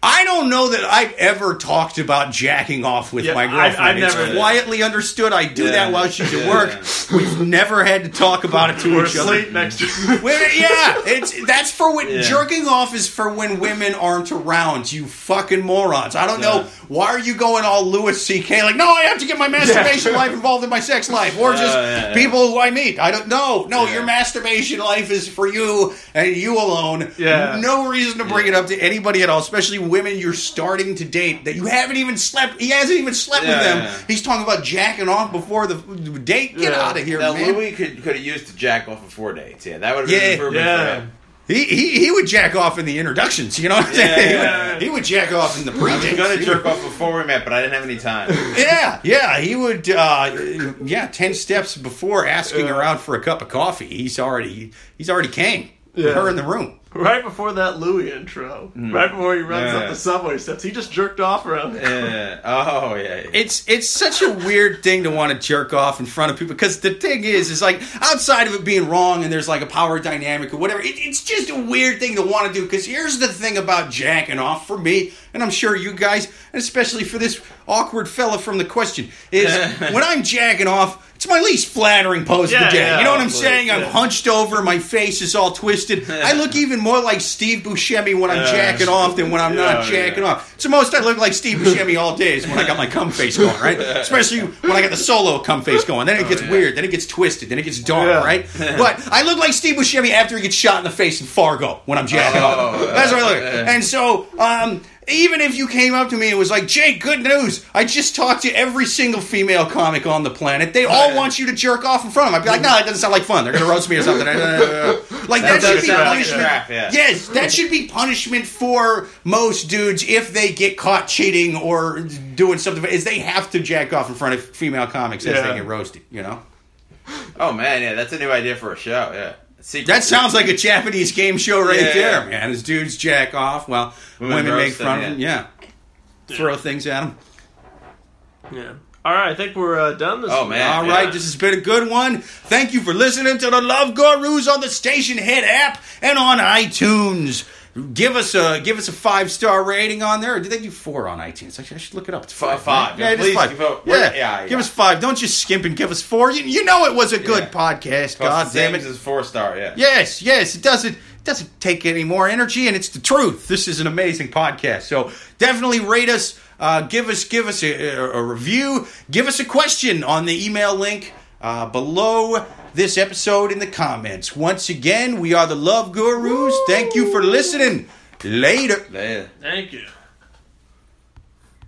I don't know that I've ever talked about jacking off with Yeah, my I- girlfriend. I've it's never- quietly understood. I do Yeah. that while she's at Yeah. work. We've never had to talk about it to We're each other. next to. Yeah, it's that's for when Yeah. jerking off is for when women aren't around. You fucking morons! I don't know why are you going all Louis C.K. like no, I have to get my masturbation life involved in my sex life, or just yeah, yeah. people who I meet. I don't know. No, Yeah. your masturbation life is for you and you alone. Yeah. no reason to bring it up to anybody at all, especially women you're starting to date that you haven't even slept. He hasn't even slept with them. yeah. He's talking about jacking off before the the date. Get Yeah. out of here, Now man. Louis could could have used to jack off before dates. Yeah, that would have Yeah. been improvement for him. He, he he would jack off in the introductions, you know what I'm Yeah, saying? <laughs> yeah. He would jack off in the pre I was gonna jerk off before we met, but I didn't have any time. <laughs> Yeah, yeah, he would. Uh, yeah, ten steps before asking her out for a cup of coffee, he's already he's already came. Yeah. Her in the room. <laughs> Right before that Louis intro, mm. right before he runs Yeah. up the subway steps, he just jerked off around there. Yeah. Oh yeah. yeah. It's it's such a weird thing to want to jerk off in front of people because the thing is, is like outside of it being wrong and there's like a power dynamic or whatever. It, it's just a weird thing to want to do because here's the thing about jacking off for me, and I'm sure you guys, and especially for this awkward fella from the question, is <laughs> when I'm jacking off. It's my least flattering pose of the day. yeah, you know what I'm saying? I'm hunched over, my face is all twisted. I look even more like Steve Buscemi when I'm Yeah. jacking off than when I'm not jacking yeah. off. It's the most I look like Steve Buscemi all day is when I got my cum face going, right? <laughs> Especially when I got the solo cum face going. Then it gets yeah. weird. Then it gets twisted. Then it gets dark, Yeah. right? <laughs> But I look like Steve Buscemi after he gets shot in the face in Fargo when I'm jacking Oh, off. That's what I look. yeah. And so, um, even if you came up to me and was like, Jake, good news. I just talked to every single female comic on the planet. They all want you to jerk off in front of them. I'd be like, no, that doesn't sound like fun. They're going to roast me or something. <laughs> like, that, should be sound like a punishment. trap, yeah. Yes, that should be punishment for most dudes if they get caught cheating or doing something. Is they have to jack off in front of female comics as Yeah. they get roasted. You know, Oh man, yeah, that's a new idea for a show. Yeah. Secret- that sounds like a Japanese game show right Yeah, there, yeah. man. As dudes jack off, well, Women women, make roast them, fun of them. Yeah. throw things at them. Yeah. All right, I think we're uh, done this Oh, week. man. All Yeah. right, this has been a good one. Thank you for listening to the Love Gurus on the Stationhead app and on iTunes. Give us a give us a five star rating on there. Or did they do four on iTunes? Actually, I should look it up. It's five. five. right? Yeah, is please five. give a- yeah. yeah, give us five. Don't just skimp and give us four. You, you know it was a good Yeah. podcast. Cost God damn it. as four star. Yeah. Yes, yes, it doesn't it doesn't take any more energy, and it's the truth. This is an amazing podcast, so definitely rate us. Uh, give us give us a, a, a review. Give us a question on the email link uh, below this episode in the comments. Once again, we are the Love Gurus. Thank you for listening. Later. Yeah. Thank you.